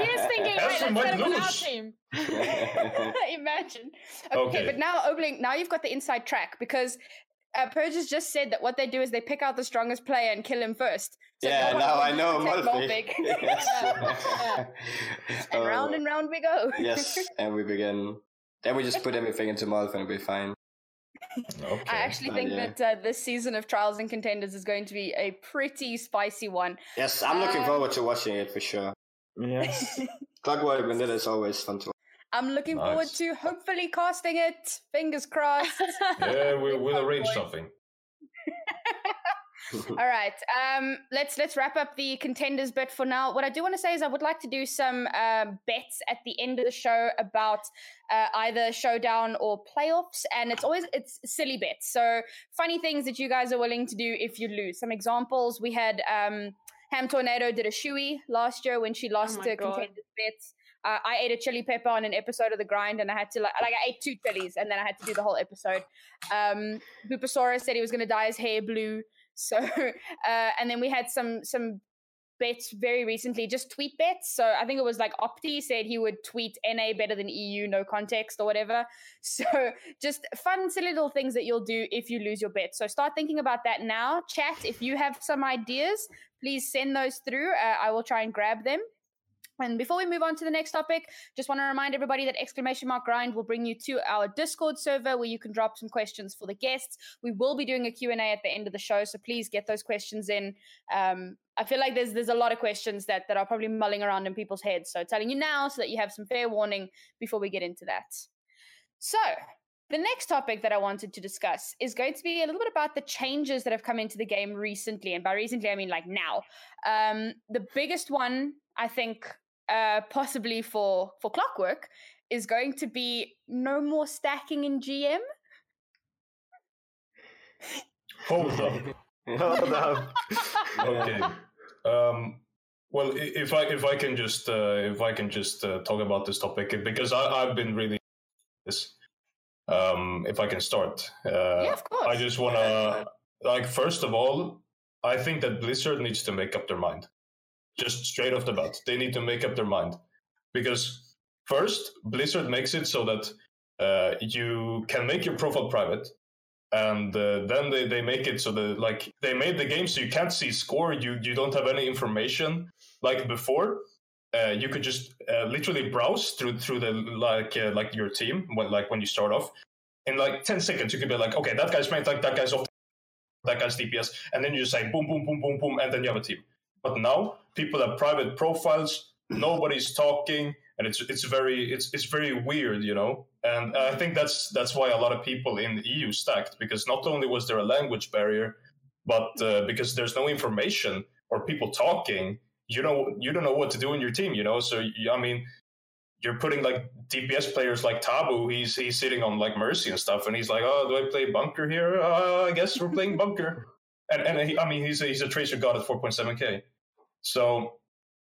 He is thinking, wait, Heston let's might get him on our team. Imagine. Okay, Okay. but now Obling, now you've got the inside track because uh, Purge has just said that what they do is they pick out the strongest player and kill him first. So yeah, no now I know *laughs* protect Malfi. *laughs* yes. *laughs* and So, round and round we go. yes, and we begin. Then we just put everything into Malfi and we'll be fine. Okay. I actually think yeah. that uh, this season of Trials and Contenders is going to be a pretty spicy one. Yes, I'm looking Uh, forward to watching it for sure. Yes. Clockwork Vanilla is always fun to watch. I'm looking forward to hopefully casting it. Fingers crossed. *laughs* yeah, we, we'll arrange point. something. All right. Um, let's let's wrap up the contenders bit for now. What I do want to say is I would like to do some um, bets at the end of the show about uh, either showdown or playoffs, and it's always it's silly bets. So funny things that you guys are willing to do if you lose. Some examples: we had um, Ham Tornado did a shoey last year when she lost my to God. contenders bets. Uh, I ate a chili pepper on an episode of The Grind, and I had to like, like I ate two chilies, and then I had to do the whole episode. Um, Bupasaurus said he was going to dye his hair blue. *laughs* So, uh, and then we had some some bets very recently, just tweet bets. So I think it was like Opti said he would tweet NA better than EU, no context or whatever. *laughs* So just fun, silly little things that you'll do if you lose your bet. So start thinking about that now. Chat if you have some ideas, please send those through. Uh, I will try and grab them. And before we move on to the next topic, just want to remind everybody that exclamation mark grind will bring you to our Discord server where you can drop some questions for the guests. We will be doing a Q&A at the end of the show, so please get those questions in. Um, I feel like there's there's a lot of questions that that are probably mulling around in people's heads. So telling you now so that you have some fair warning before we get into that. So, the next topic that I wanted to discuss is going to be a little bit about the changes that have come into the game recently. And by recently, I mean like now. Um, the biggest one, I think, uh, possibly for for Clockwork, is going to be no more stacking in GM. Hold up. *laughs* Hold up. *laughs* okay. Um, well, if I if I can just uh, if I can just uh, talk about this topic because I, I've been really this. Um, if I can start, uh, yeah, of course. I just want to like first of all, I think that Blizzard needs to make up their mind. Just straight off the bat, they need to make up their mind. Because first Blizzard makes it so that uh, you can make your profile private and uh, then they, they make it so that like they made the game so you can't see score you you don't have any information. Like before uh, you could just uh, literally browse through through the like uh, like your team when like when you start off. In like 10 seconds you could be like okay that guy's main tank that guy's off that guy's dps and then you just say boom boom boom boom boom and then you have a team but now people have private profiles nobody's talking and it's it's very it's it's very weird you know? And i think that's that's why a lot of people in the eu stacked because not only was there a language barrier but uh, because there's no information or people talking you know you don't know what to do in your team you know? So i mean you're putting like dps players like tabu he's he's sitting on like mercy and stuff and he's like oh do i play bunker here? Uh, i guess we're playing bunker. And and he, i mean he's a, he's a tracer god at 4.7k so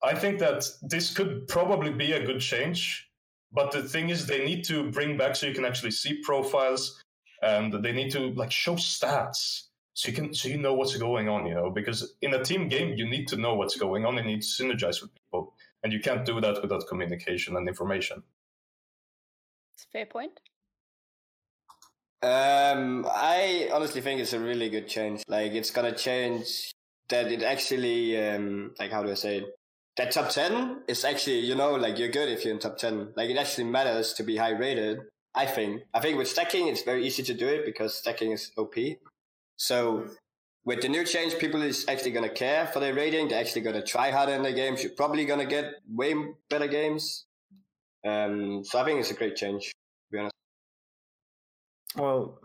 I think that this could probably be a good change. But the thing is, they need to bring back so you can actually see profiles, and they need to like show stats so you can so you know what's going on. You know, because in a team game, you need to know what's going on and need to synergize with people, and you can't do that without communication and information. It's a fair point. Um, I honestly think it's a really good change. Like, it's gonna change that it actually, um, like, how do I say it? That top 10 is actually, you know, like, you're good if you're in top 10. Like, it actually matters to be high rated, I think. I think with stacking, it's very easy to do it because stacking is OP. So, with the new change, people is actually gonna care for their rating. They're actually gonna try harder in their games. You're probably gonna get way better games. Um, so I think it's a great change, to be honest. Well,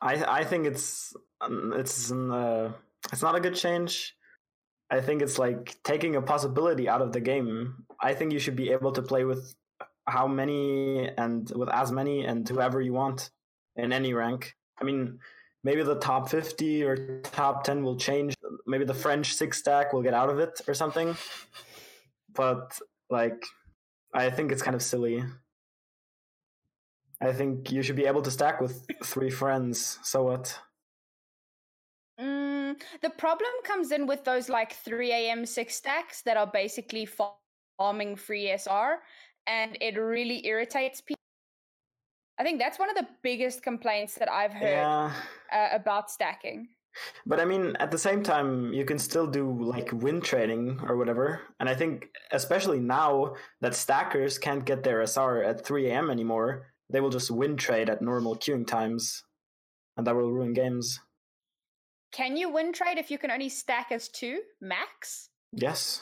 I I think it's um, it's an, uh, it's not a good change. I think it's like taking a possibility out of the game. I think you should be able to play with how many and with as many and whoever you want in any rank. I mean, maybe the top 50 or top 10 will change. Maybe the French six stack will get out of it or something. But like, I think it's kind of silly. I think you should be able to stack with three friends. So what? The problem comes in with those like 3 a.m. six stacks that are basically farming free SR, and it really irritates people. I think that's one of the biggest complaints that I've heard Yeah. uh, about stacking. But I mean, at the same time, you can still do like win trading or whatever. And I think, especially now that stackers can't get their SR at 3 a.m. anymore, they will just win trade at normal queuing times. And that will ruin games. Can you win trade if you can only stack as two max? Yes.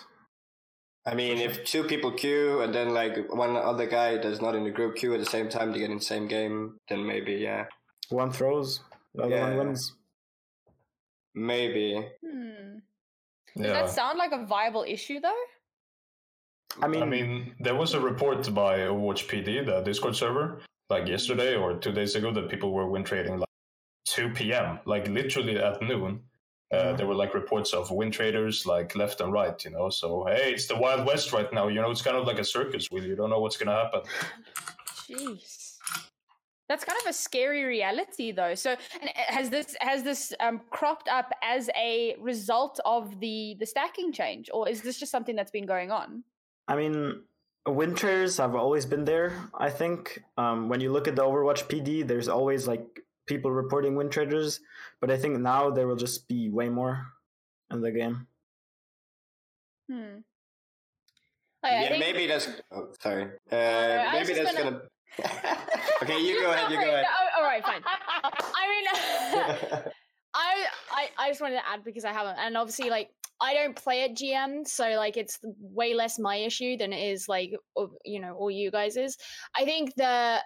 I mean, if two people queue and then like one other guy that's not in the group queue at the same time to get in the same game, then maybe yeah, One throws, the other one wins. maybe. Hmm. Does Yeah. that sound like a viable issue though? I mean, I mean, there was a report by Watch PD, the Discord server, like yesterday or two days ago, that people were win trading like 2 p.m., like literally at noon. Uh, Mhm. There were like reports of win traders like left and right, you know. So hey, it's the Wild West right now. You know, it's kind of like a circus. Wheel. You don't know what's gonna happen. *laughs* Jeez. That's kind of a scary reality though. So uh, has this has this um, cropped up as a result of the the stacking change or is this just something that's been going on? I mean, win traders have always been there. I think um, when you look at the Overwatch PD, there's always like people reporting win traders, but I think now there will just be way more in the game. Hmm. I, I yeah, think- maybe that's. Oh, sorry. Uh, I was maybe that's gonna- gonna. *laughs* okay, you go ahead. You go ahead. *laughs* no, all right, fine. I mean, *laughs* I, I I just wanted to add because I haven't, and obviously, like I don't play at GM, so like it's way less my issue than it is like you know all you guys is. I think the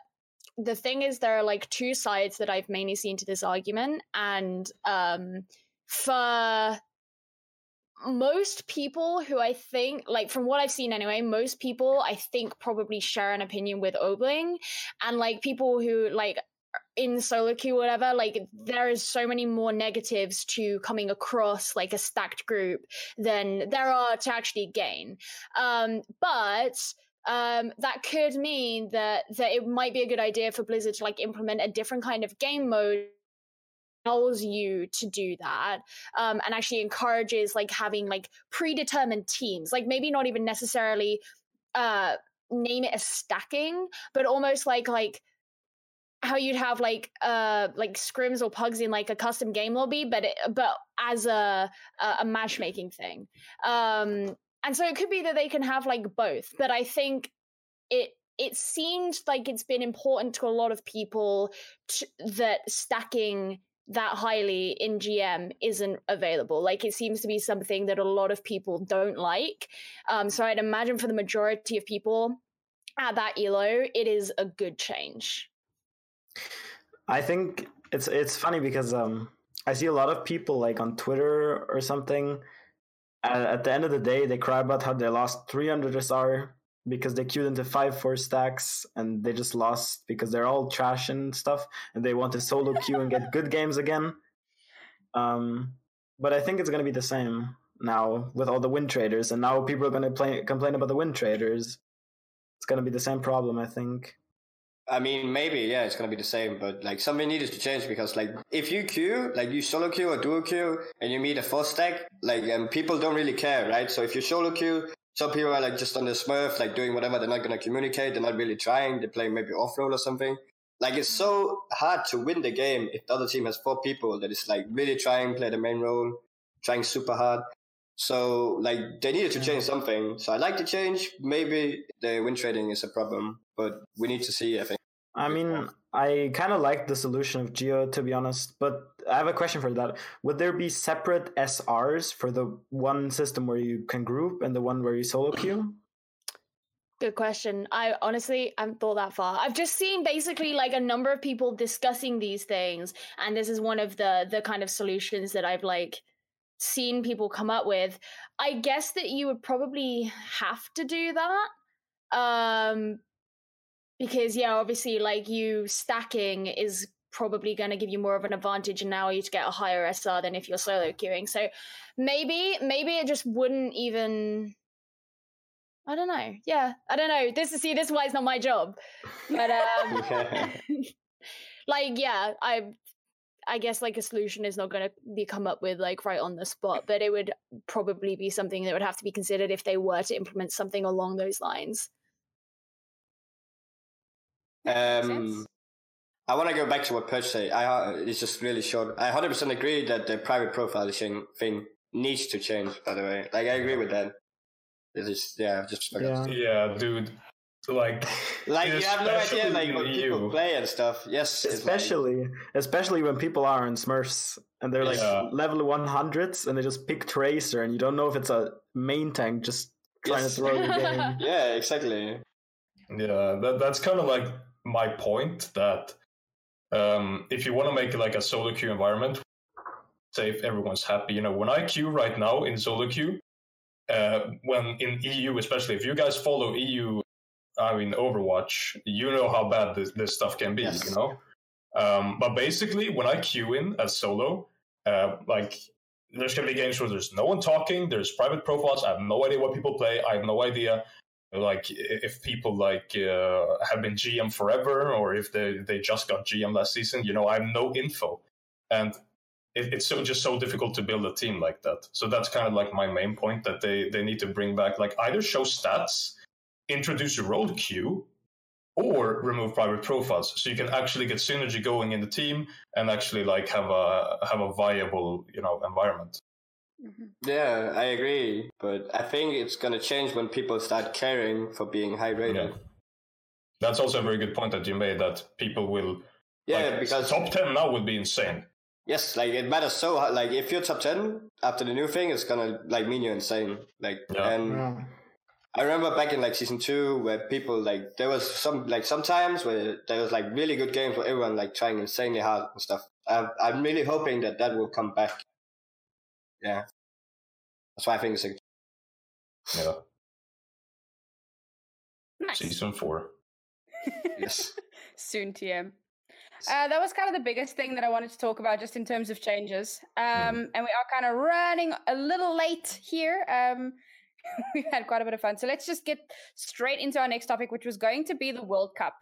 the thing is there are like two sides that I've mainly seen to this argument, and um for most people who I think, like from what I've seen anyway, most people I think probably share an opinion with Obling, and like people who like in solo queue whatever like there is so many more negatives to coming across like a stacked group than there are to actually gain. Um but um that could mean that that it might be a good idea for blizzard to like implement a different kind of game mode allows you to do that um and actually encourages like having like predetermined teams like maybe not even necessarily uh name it as stacking but almost like like how you'd have like uh like scrims or pugs in like a custom game lobby but it, but as a a, matchmaking thing. Um and so it could be that they can have like both but i think it it seemed like it's been important to a lot of people t- that stacking that highly in gm isn't available like it seems to be something that a lot of people don't like um so i'd imagine for the majority of people at that elo it is a good change I think it's it's funny because um I see a lot of people like on Twitter or something. At, the end of the day, they cry about how they lost 300 SR because they queued into five four stacks and they just lost because they're all trash and stuff, and they want to solo queue and get good games again. Um, but I think it's gonna be the same now with all the win traders, and now people are gonna complain about the win traders. It's gonna be the same problem, I think. I mean, maybe yeah, it's gonna be the same, but like something needed to change because like if you queue, like you solo queue or duo queue, and you meet a four stack, like um, people don't really care, right? So if you solo queue, some people are like just on the smurf, like doing whatever. They're not gonna communicate. They're not really trying. They're playing maybe off roll or something. Like it's so hard to win the game if the other team has four people that is like really trying play the main role, trying super hard. So like they needed to change something. So I like the change. Maybe the win trading is a problem, but we need to see. I think. I mean, I kind of like the solution of Geo, to be honest. But I have a question for that. Would there be separate SRs for the one system where you can group and the one where you solo queue? Good question. I honestly haven't thought that far. I've just seen basically like a number of people discussing these things, and this is one of the the kind of solutions that I've like seen people come up with. I guess that you would probably have to do that. Um because yeah, obviously like you stacking is probably going to give you more of an advantage and allow you to get a higher SR than if you're solo queuing. So maybe maybe it just wouldn't even I don't know. Yeah, I don't know. This is see, this is why it's not my job. But um, *laughs* *laughs* like, yeah, I, I guess like a solution is not going to be come up with like right on the spot, but it would probably be something that would have to be considered if they were to implement something along those lines. Um, I want to go back to what Purge said. I uh, it's just really short. I hundred percent agree that the private profiling thing needs to change. By the way, like I agree with that. It is yeah, just Yeah. Yeah, dude. Like, *laughs* like you have no idea like in what people play and stuff. Yes, it's like- Especially, especially when people are in Smurfs and they're like Yeah. level one hundreds and they just pick Tracer and you don't know if it's a main tank just trying Yes. to throw the game. *laughs* yeah, exactly. Yeah, that, that's kind of like my point that um, if you want to make like a solo queue environment, say if everyone's happy, you know, when I queue right now in solo queue, uh, when in EU, especially if you guys follow EU, I mean Overwatch, you know how bad this, this stuff can be, Yes. you know. Um, but basically, when I queue in as solo, uh, like there's gonna be games where there's no one talking, there's private profiles. I have no idea what people play. I have no idea like if people like uh, have been GM forever or if they they just got GM last season. You know, I have no info, and it, it's so just so difficult to build a team like that. So that's kind of like my main point that they they need to bring back like either show stats, introduce a role queue, or remove private profiles so you can actually get synergy going in the team and actually like have a have a viable you know environment. Mhm. Yeah, I agree, but I think it's gonna change when people start caring for being high rated. Yeah. That's also a very good point that you made that people will Yeah, like, because top 10 now would be insane. yes, like it matters so hard. Like if you're top ten after the new thing, it's gonna like mean you're insane. Like Yeah. and Yeah. I remember back in like season two where people like there was some like sometimes where there was like really good games where everyone like trying insanely hard and stuff. I'm I'm really hoping that that will come back. Yeah, that's why I think it's like Yeah. Nice. Season 4. yes. *laughs* Soon TM. Uh, that was kind of the biggest thing that I wanted to talk about, just in terms of changes. Um, And we are kind of running a little late here. Um, *laughs* we've had quite a bit of fun, so let's just get straight into our next topic, which was going to be the World Cup.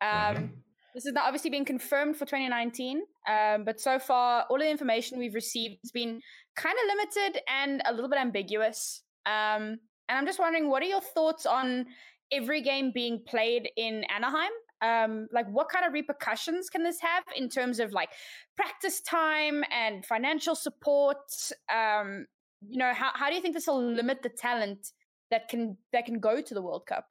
Um, Mhm. This has not obviously been confirmed for 2019, um, but so far all the information we've received has been kind of limited and a little bit ambiguous. Um, and I'm just wondering, what are your thoughts on every game being played in Anaheim? Um, like, what kind of repercussions can this have in terms of like practice time and financial support? Um, you know, how how do you think this will limit the talent that can that can go to the World Cup?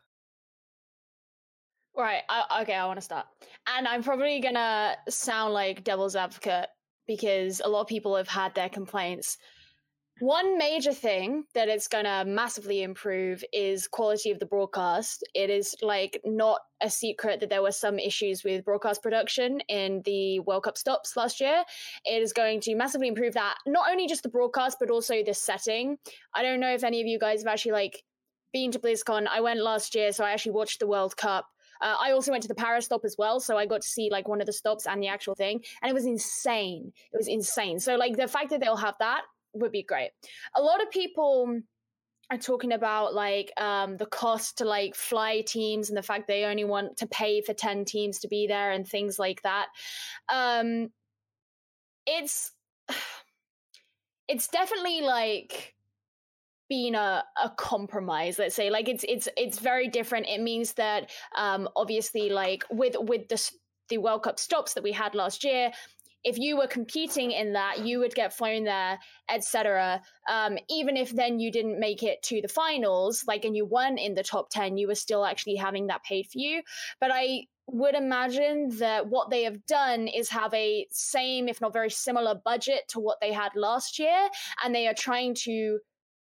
Right. I, okay, I want to start. And I'm probably going to sound like devil's advocate because a lot of people have had their complaints. One major thing that it's going to massively improve is quality of the broadcast. It is like not a secret that there were some issues with broadcast production in the World Cup stops last year. It is going to massively improve that, not only just the broadcast, but also the setting. I don't know if any of you guys have actually like been to BlizzCon. I went last year, so I actually watched the World Cup. Uh, I also went to the Paris stop as well, so I got to see like one of the stops and the actual thing, and it was insane. It was insane. So like the fact that they'll have that would be great. A lot of people are talking about like um, the cost to like fly teams and the fact they only want to pay for ten teams to be there and things like that. Um, it's *sighs* it's definitely like been a, a compromise let's say like it's it's it's very different. It means that um obviously like with with the the world cup stops that we had last year if you were competing in that you would get flown there etc um even if then you didn't make it to the finals like and you won in the top 10 you were still actually having that paid for you. But i would imagine that what they have done is have a same if not very similar budget to what they had last year and they are trying to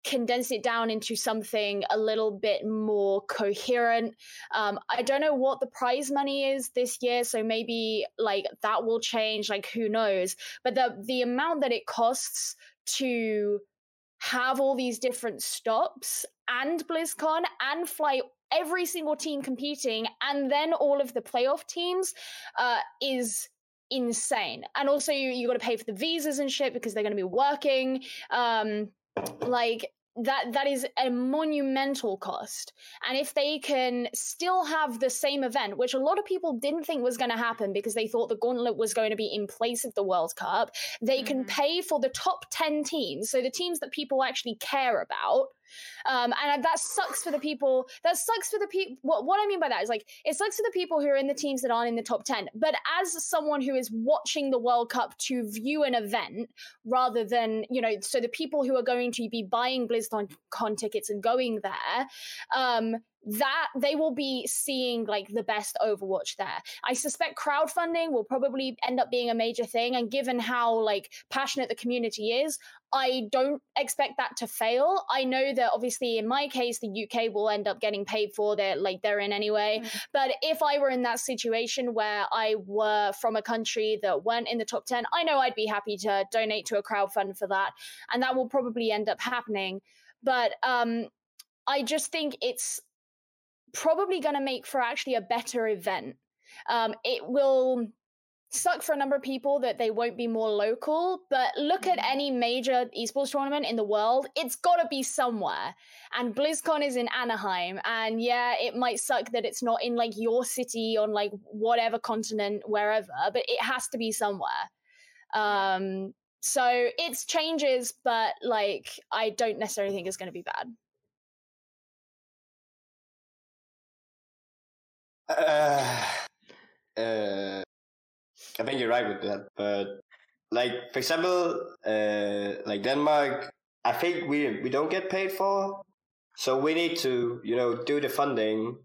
condense it down into something a little bit more coherent. Um, I don't know what the prize money is this year, so maybe like that will change. Like who knows? But the the amount that it costs to have all these different stops and BlizzCon and fly every single team competing and then all of the playoff teams uh, is insane. And also you you got to pay for the visas and shit because they're going to be working. Um, like that that is a monumental cost and if they can still have the same event which a lot of people didn't think was going to happen because they thought the gauntlet was going to be in place of the world cup they mm-hmm. can pay for the top 10 teams so the teams that people actually care about um, and that sucks for the people. That sucks for the people. What, what I mean by that is like it sucks for the people who are in the teams that aren't in the top ten. But as someone who is watching the World Cup to view an event rather than you know, so the people who are going to be buying BlizzCon tickets and going there, um, that they will be seeing like the best Overwatch there. I suspect crowdfunding will probably end up being a major thing. And given how like passionate the community is, I don't expect that to fail. I know that obviously in my case, the UK will end up getting paid for that, like they're in anyway. Mm-hmm. But if I were in that situation where I were from a country that weren't in the top 10, I know I'd be happy to donate to a crowdfund for that. And that will probably end up happening. But um, I just think it's probably going to make for actually a better event. Um, it will suck for a number of people that they won't be more local, but look at mm-hmm. any major esports tournament in the world, it's got to be somewhere. And BlizzCon is in Anaheim, and yeah, it might suck that it's not in like your city on like whatever continent, wherever, but it has to be somewhere. Um, so it's changes, but like I don't necessarily think it's going to be bad. Uh, uh, I think you're right with that, but like for example, uh, like Denmark, I think we we don't get paid for, so we need to you know do the funding,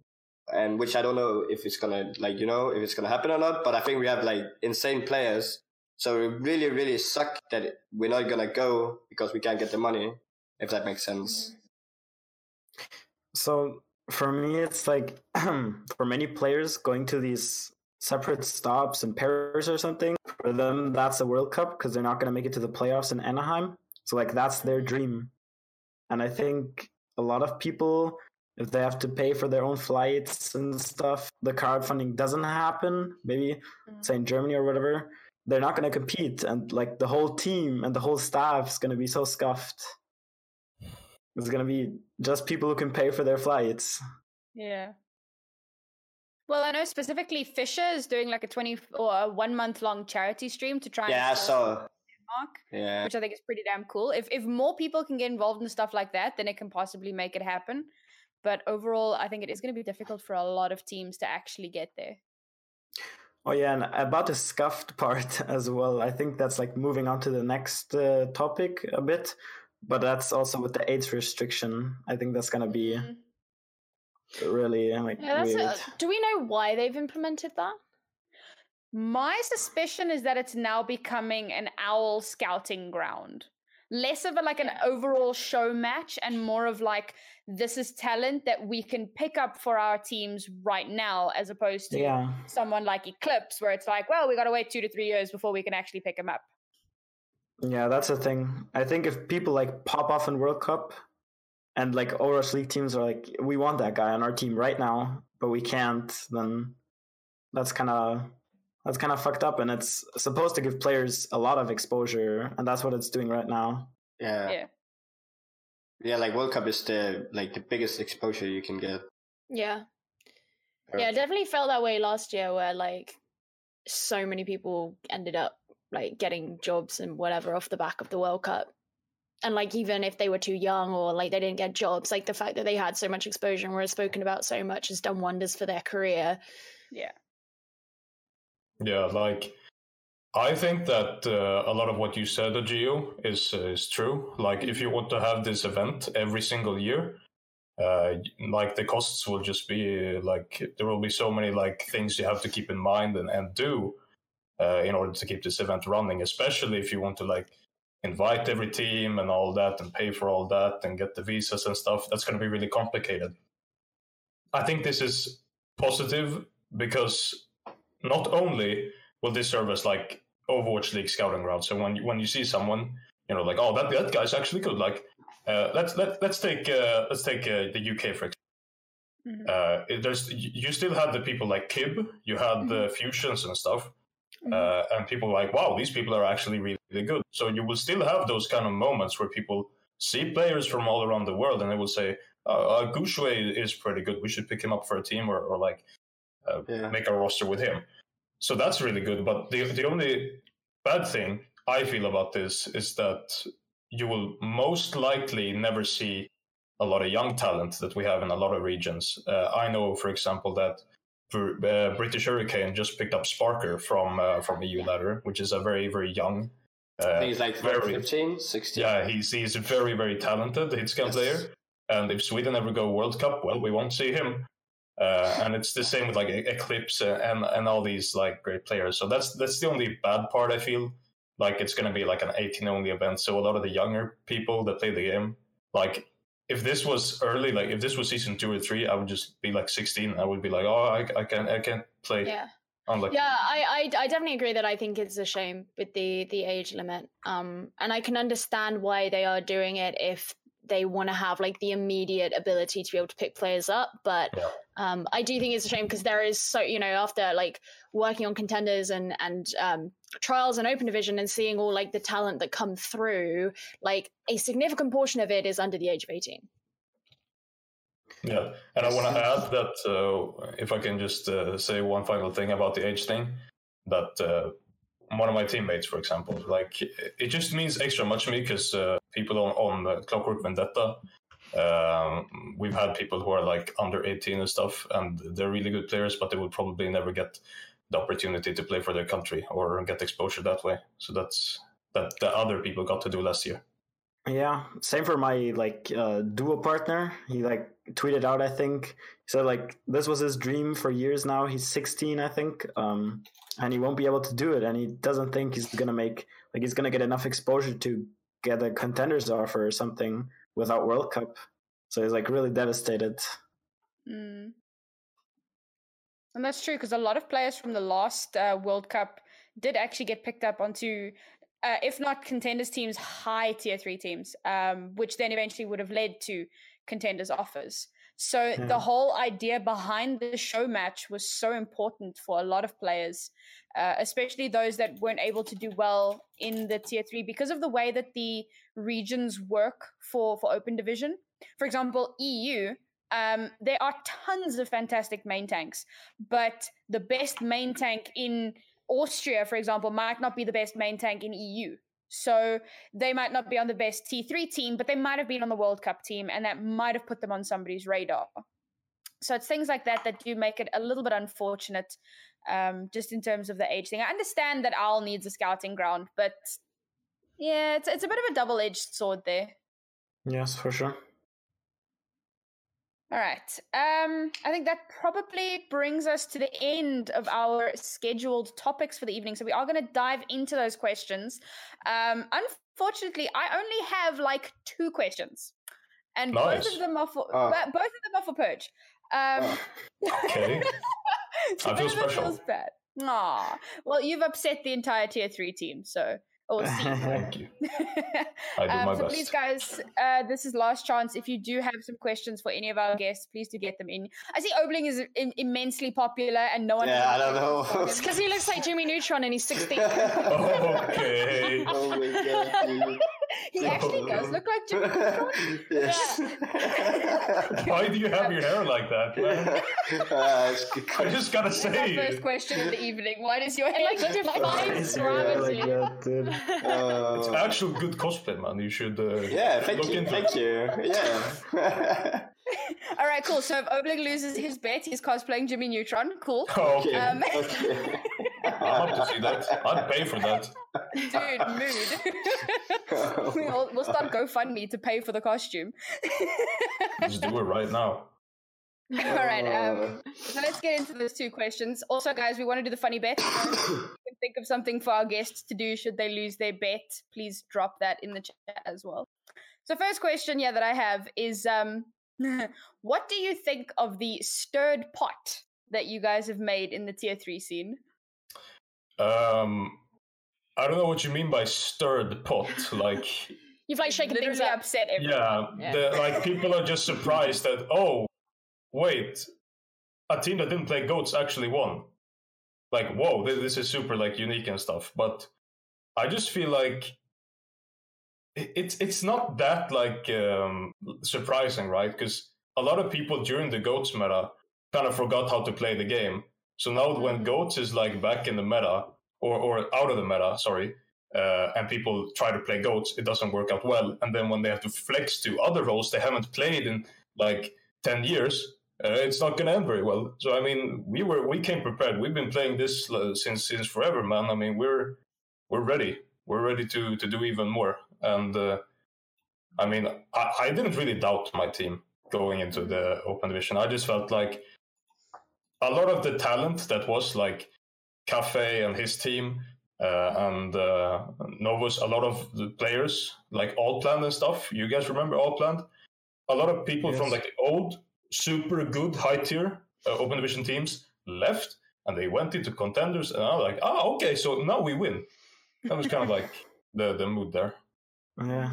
and which I don't know if it's gonna like you know if it's gonna happen or not. But I think we have like insane players, so it really really suck that we're not gonna go because we can't get the money. If that makes sense. So for me, it's like *clears throat* for many players going to these separate stops in Paris or something. For them, that's the World Cup because they're not going to make it to the playoffs in Anaheim. So like that's their dream, and I think a lot of people, if they have to pay for their own flights and stuff, the crowdfunding doesn't happen. Maybe mm-hmm. say in Germany or whatever, they're not going to compete, and like the whole team and the whole staff is going to be so scuffed. It's gonna be just people who can pay for their flights. Yeah. Well, I know specifically Fisher is doing like a twenty or a one month long charity stream to try. Yeah, and I saw. yeah, which I think is pretty damn cool. If if more people can get involved in stuff like that, then it can possibly make it happen. But overall, I think it is going to be difficult for a lot of teams to actually get there. Oh yeah, and about the scuffed *laughs* part as well. I think that's like moving on to the next uh, topic a bit but that's also with the age restriction. I think that's gonna be mm-hmm. really like yeah, weird. A, do we know why they've implemented that? My suspicion is that it's now becoming an owl scouting ground. Less of a like an overall show match and more of like this is talent that we can pick up for our teams right now, as opposed to yeah. someone like Eclipse, where it's like, well, we got to wait two to three years before we can actually pick him up. Yeah, that's the thing. I think if people like pop off in World Cup and like Overwatch League teams are like, we want that guy on our team right now, but we can't, then that's kind of that's kind of fucked up. And it's supposed to give players a lot of exposure, and that's what it's doing right now. Yeah. Yeah. Yeah, like World Cup is the like the biggest exposure you can get. Yeah. Yeah, definitely felt that way last year where like so many people ended up like getting jobs and whatever off the back of the World Cup. And like even if they were too young or like they didn't get jobs, like the fact that they had so much exposure and were spoken about so much has done wonders for their career. Yeah. Yeah, like I think that uh, a lot of what you said, Geo, is uh, is true. Like if you want to have this event every single year, uh, like the costs will just be like there will be so many like things you have to keep in mind and, and do uh, in order to keep this event running, especially if you want to like invite every team and all that and pay for all that and get the visas and stuff. That's going to be really complicated. I think this is positive because not only will this serve as like Overwatch League scouting ground. So when you, when you see someone, you know, like oh that that guy's actually good. Like uh, let's let let's take uh, let's take uh, the UK for example. Mhm. Uh, there's you still had the people like Kib, you had the fusions and stuff. Uh, and people were like wow these people are actually really, really good. So you will still have those kind of moments where people see players from all around the world and they will say, uh, uh, Gushue is pretty good. We should pick him up for a team or, or like uh, Yeah. make a roster with him. So that's really good. But the the only bad thing I feel about this is that you will most likely never see a lot of young talent that we have in a lot of regions. Uh, I know, for example, that uh, British Hurricane just picked up Sparker from uh, from EU Ladder, which is a very very young. Uh, he's like very- 15, 16. yeah, he's he's a very very talented hitscan Yes. player, and if Sweden ever go World Cup, well, we won't see him. Uh, and it's the same with like Eclipse and and all these like great players. So that's that's the only bad part I feel. Like it's gonna be like an 18 only event, so a lot of the younger people that play the game, like if this was early, like if this was season two or three, I would just be like 16. I would be like, oh, I, I can I can't play. Yeah. Yeah, I, I I definitely agree that I think it's a shame with the the age limit. Um, and I can understand why they are doing it if they want to have like the immediate ability to be able to pick players up. But Yeah. um, I do think it's a shame because there is so you know after like working on contenders and and um, trials and open division and seeing all like the talent that come through, like a significant portion of it is under the age of eighteen. Yeah, and I want to add that uh, if I can just uh, say one final thing about the age thing, that uh, one of my teammates, for example, like it just means extra much to me because uh, people on on Clockwork Vendetta, um, we've had people who are like under eighteen and stuff, and they're really good players, but they will probably never get the opportunity to play for their country or get exposure that way. So that's that the other people got to do last year. Yeah, same for my like uh, duo partner. He like tweeted out, I think, he said like this was his dream for years now. He's 16, I think, um, and he won't be able to do it, and he doesn't think he's gonna make like he's gonna get enough exposure to get a contenders offer or something without World Cup. So he's like really devastated. Mm. And that's true because a lot of players from the last uh, World Cup did actually get picked up onto, uh, if not contenders teams, high tier three teams, um, which then eventually would have led to contenders offers. So Yeah. the whole idea behind the show match was so important for a lot of players, uh, especially those that weren't able to do well in the tier three because of the way that the regions work for for open division. For example, EU um, there are tons of fantastic main tanks, but the best main tank in Austria, for example, might not be the best main tank in EU. So they might not be on the best T3 team, but they might have been on the World Cup team, and that might have put them on somebody's radar. So it's things like that that do make it a little bit unfortunate, um, just in terms of the age thing. I understand that Owl needs a scouting ground, but yeah, it's it's a bit of a double edged sword there. Yes, for sure. All right. Um, I think that probably brings us to the end of our scheduled topics for the evening. So we are going to dive into those questions. Um, unfortunately, I only have like two questions, and both of them are for but both of them are for Purge. Um, Okay. so *laughs* I feel bit of it special. feels bad. Aw. Well, you've upset the entire tier three team, so or *laughs* C. Thank you. *laughs* I do my um, so best. please, guys, uh, this is last chance. If you do have some questions for any of our guests, please do get them in. I see Obling is im- immensely popular, and no one. Yeah, I don't know. It's because he looks like Jimmy Neutron and he's sixteen. *laughs* okay. oh my god. Dude. he *laughs* actually does look like Jimmy. yes. Why do you have your hair like that? Uh, I just gotta That's our first question of the evening. Why does your hair like look defines like Is your like that. *laughs* It's uh, actual good cosplay, man. You should uh, yeah, thank look you, into thank it. you. Yeah. *laughs* All right, cool. So if Obling loses his bet, he's cosplaying Jimmy Neutron. Cool. Oh, okay. Um, okay. I'll have to see that. I'd pay for that. Dude, mood. *laughs* *laughs* we'll, we'll start GoFundMe to pay for the costume. Just do it right now. *laughs* All right. Um, so let's get into those two questions. Also, guys, we want to do the funny bet. *coughs* So think of something for our guests to do should they lose their bet, please drop that in the chat as well. So, first question, yeah, that I have is um, what do you think of the stirred pot that you guys have made in the tier three scene? Um, I don't know what you mean by stirred pot. Like, *laughs* You've like shaken things up. upset everyone. yeah, Yeah. The, like people are just surprised that oh, wait, a team that didn't play goats actually won. Like, whoa, thi- this is super like unique and stuff. But I just feel like it's it's not that like um, surprising, right? Because a lot of people during the goats meta kind of forgot how to play the game. So now when goats is like back in the meta or or out of the meta, sorry, uh, and people try to play goats, it doesn't work out well. And then when they have to flex to other roles they haven't played in like ten years, uh, it's not going to end very well. So I mean, we were we came prepared. We've been playing this uh, since since forever, man. I mean, we're we're ready. We're ready to to do even more. And uh, I mean, I, I didn't really doubt my team going into the open division. I just felt like a lot of the talent that was like Cafe and his team uh, and uh, Novus, a lot of the players like All Plan and stuff. You guys remember All Plan? A lot of people from like old, super good high tier uh, open division teams left and they went into contenders. And I was like, oh, okay, so now we win. That was kind of like *laughs* the, the mood there. Yeah.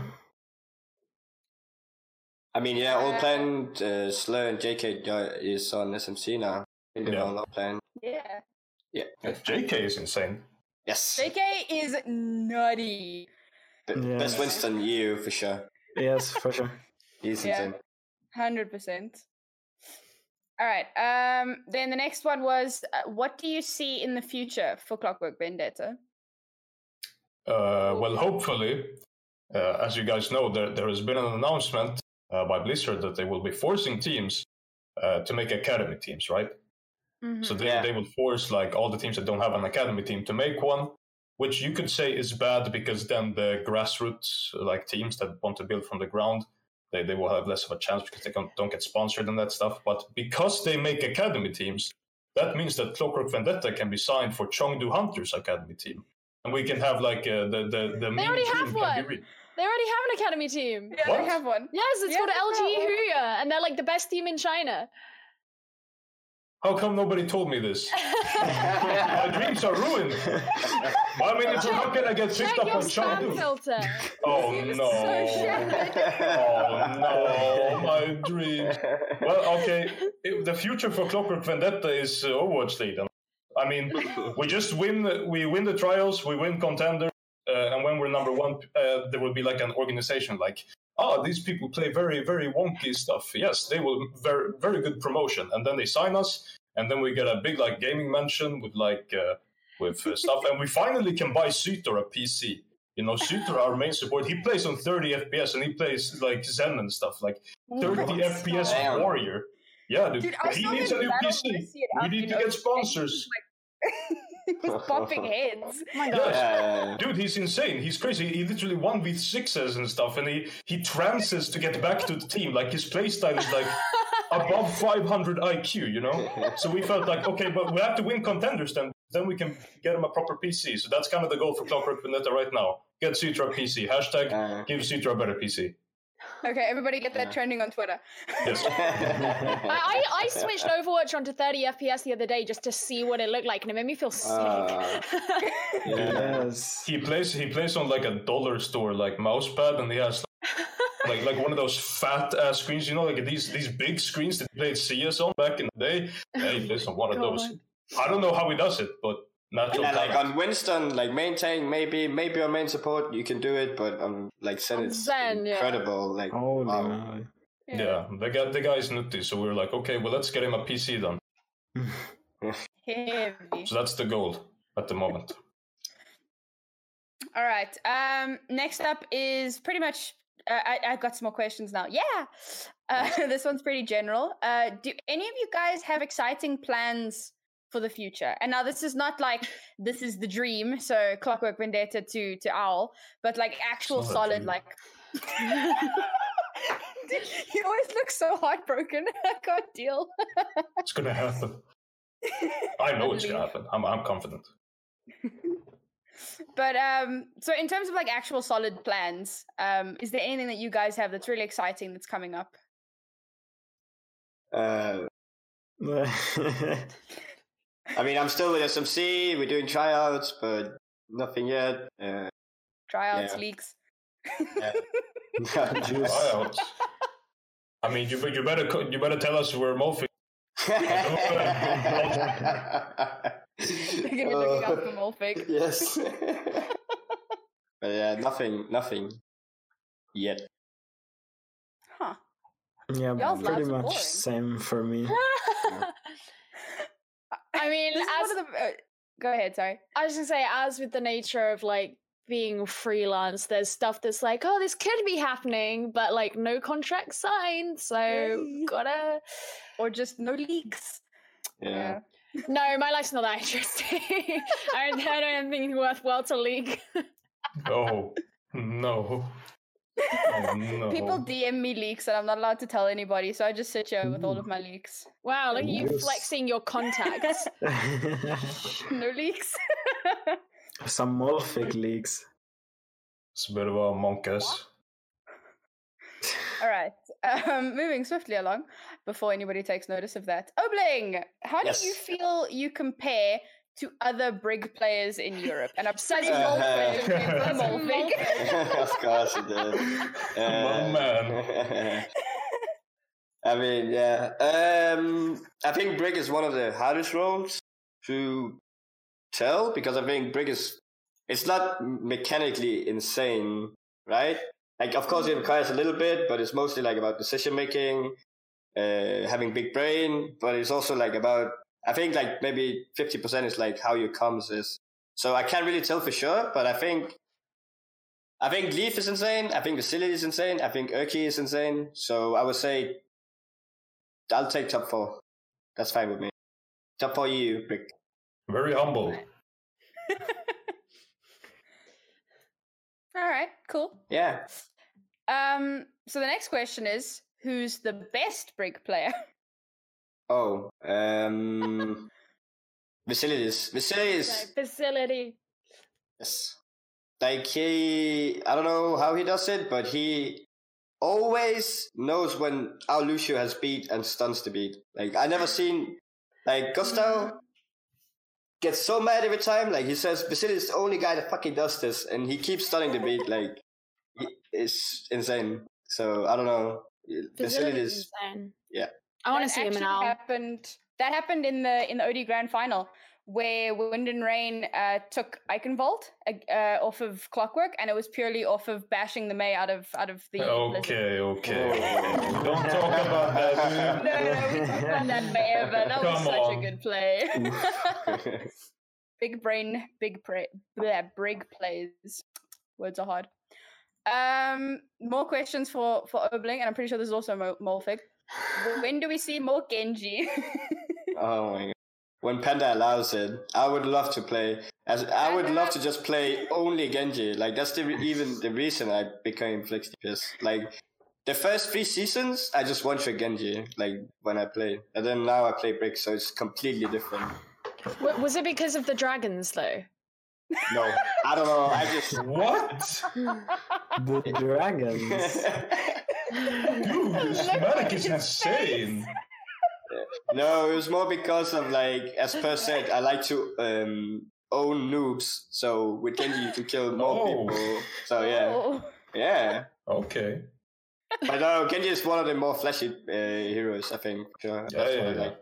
I mean, yeah, all Uh, plan uh, Slur and JK is on SMC now. In the Yeah. all plan. Yeah. Yeah. JK is insane. Yes. JK is nutty. B- Yeah. Best Winston you for sure. Yes, for sure. *laughs* He's Yeah. insane. Hundred percent. All right. Um. Then the next one was, uh, what do you see in the future for Clockwork Vendetta? Uh, well, hopefully, uh, as you guys know, there, there has been an announcement uh, by Blizzard that they will be forcing teams uh, to make academy teams, right? Mm-hmm. So they, Yeah. they will force like all the teams that don't have an academy team to make one, which you could say is bad because then the grassroots like teams that want to build from the ground, they, they will have less of a chance because they don't, don't get sponsored and that stuff. But because they make academy teams, that means that Clockwork Vendetta can be signed for Chengdu Hunters academy team. And we can have like uh, the the the main already team have can be one. re- They already have an academy team. yeah, What? they have one. Yes, it's Yeah, called they LG. Huya, and they're like the best team in China. How come nobody told me this? *laughs* My dreams are ruined. I mean, if we're not gonna get Check picked up your on spam Chengdu. filter. Oh no. so. Oh no, my *laughs* dreams. Well, okay. If the future for Clockwork Vendetta is uh, Overwatch League. then. I mean, we just win. We win the trials. We win contender, uh, and when we're number one, uh, there will be like an organization like. Oh, these people play very, very wonky stuff. Yes, they will very, very good promotion, and then they sign us, and then we get a big like gaming mansion with like uh, with uh, stuff, and we finally can buy Suitor a PC. You know, Suitor, our main support, he plays on 30 FPS and he plays like Zen and stuff, like 30 FPS Damn. warrior. Yeah, dude. Dude, he needs a new PC. We need to get sponsors. *laughs* he was bumping heads. Oh my gosh. Yeah. Dude, he's insane. He's crazy. He literally won with sixes and stuff, and he, he trances to get back to the team. Like, his playstyle is like *laughs* above 500 IQ, you know? So we felt like, okay, but we have to win contenders then. Then we can get him a proper PC. So that's kind of the goal for Clockwork Vendetta right now. Get Citra a PC. Hashtag Uh, give Citra a better PC. Okay, everybody get that Yeah. trending on Twitter. Yes. *laughs* I, I, I switched *laughs* Overwatch onto 30 FPS the other day just to see what it looked like, and it made me feel sick. Ah. yeah. Yes. he plays he plays on like a dollar store like mousepad and he has *laughs* like like one of those fat ass screens you know like these these big screens that he played CS on back in the day yeah, he plays on one of those I don't know how he does it but natural Yeah, like on Winston, like main tank, maybe maybe on main support you can do it, but on like Zen, it's Zen, yeah. incredible. Like oh wow. moly. yeah the guy the guy is nutty so we were like okay well let's get him a PC then *laughs* Heavy. so that's the goal at the moment All right. Um, next up is pretty much. Uh, I, I've got some more questions now. Yeah. Uh, *laughs* this one's pretty general. Uh, do any of you guys have exciting plans for the future? And now this is not like this is the dream. So Clockwork Vendetta to to Owl, but like actual It's not a solid like. *laughs* you always look so heartbroken. *laughs* I can't deal. it's gonna happen *laughs* I know it's gonna happen I'm, I'm confident but um, so in terms of like actual solid plans, um, is there anything that you guys have that's really exciting that's coming up? Uh, I mean, I'm still with SMC. We're doing tryouts, but nothing yet. Uh, Tryouts, Yeah. leaks. yeah. *laughs* *laughs* Tryouts. I mean, you, you better you better tell us where Mofi. You're gonna be looking out for Molfig. *laughs* yes. but yeah, nothing, nothing yet. Huh. yeah, Y'all's pretty much boring. same for me. I mean, This is as one of the. Uh, go ahead. Sorry. I was gonna say, as with the nature of like being freelance, there's stuff that's like, oh, this could be happening, but like no contract signed, so Yay. gotta. Or just no leaks. Yeah. No, my life's not that *laughs* interesting. I, don't, I don't think it's worthwhile to leak. Oh no. *laughs* Oh no. People DM me leaks and I'm not allowed to tell anybody, so I just sit here with all of my leaks. Wow, look at you Yes. flexing your contacts. *laughs* No leaks. *laughs* Some Molfig leaks. It's a bit of a monkaS. all right. Um, moving swiftly along before anybody takes notice of that. Obling, how Yes. do you feel you compare to other brig players in Europe? And I'm pretty Uh, Molfig from uh, Molfig. of course it did. *laughs* My man. *laughs* I mean, yeah. Um, I think Brig is one of the hardest roles to tell because I think Brig is it's not mechanically insane, right? Like, of course, it requires a little bit, but it's mostly like about decision making, uh, having big brain. But it's also like about I think like maybe fifty percent is like how your comms is. So I can't really tell for sure, but I think I think Leaf is insane. I think Vasily is insane. I think Urki is insane. So I would say I'll take top four. That's fine with me. Top four you, Rick. Very humble. *laughs* All right, cool. Yeah. Um, so the next question is who's the best brig player? *laughs* Oh, um, Vasilius. Vasilius. Facility. Yes. Like he, I don't know how he does it, but he always knows when our Lucio has beat and stuns the beat. Like I never seen, like Gustav gets so mad every time. Like he says, Vasily is the only guy that fucking does this, and he keeps stunning the beat. Like it's insane. So I don't know. Vasily Facility is is insane. yeah. I want to see him now. Happened that happened in the in the OD Grand Final where Wind and Rain uh, took Eichenwalde uh, off of Clockwork, and it was purely off of bashing the Mei out of out of the. Blizzard. Okay, okay. Don't talk about that. No, *laughs* no, we talked about that forever. That was such on. a good play. *laughs* big brain, big pra- bleh, brig plays. Words are hard. Um, more questions for for Obling, and I'm pretty sure this is also Mo- Molfig. When do we see more Genji? *laughs* Oh my god. When Panda allows it, I would love to play. As I would love to just play only Genji. Like that's the even the reason I became Flex DPS. Like the first three seasons, I just one trick Genji. Like when I play, and then now I play Brig, so it's completely different. W- was it because of the dragons though? No, I don't know. I just. *laughs* What? *laughs* the dragons. Dude, this Look is insane. *laughs* no, it was more because of like, as Per said, I like to um, own noobs. So with Genji, you can kill more Oh. people. So yeah, Oh. yeah. Okay. But no, Genji is one of the more flashy uh, heroes, I think. Sure, Yeah, that's yeah, what I yeah. like.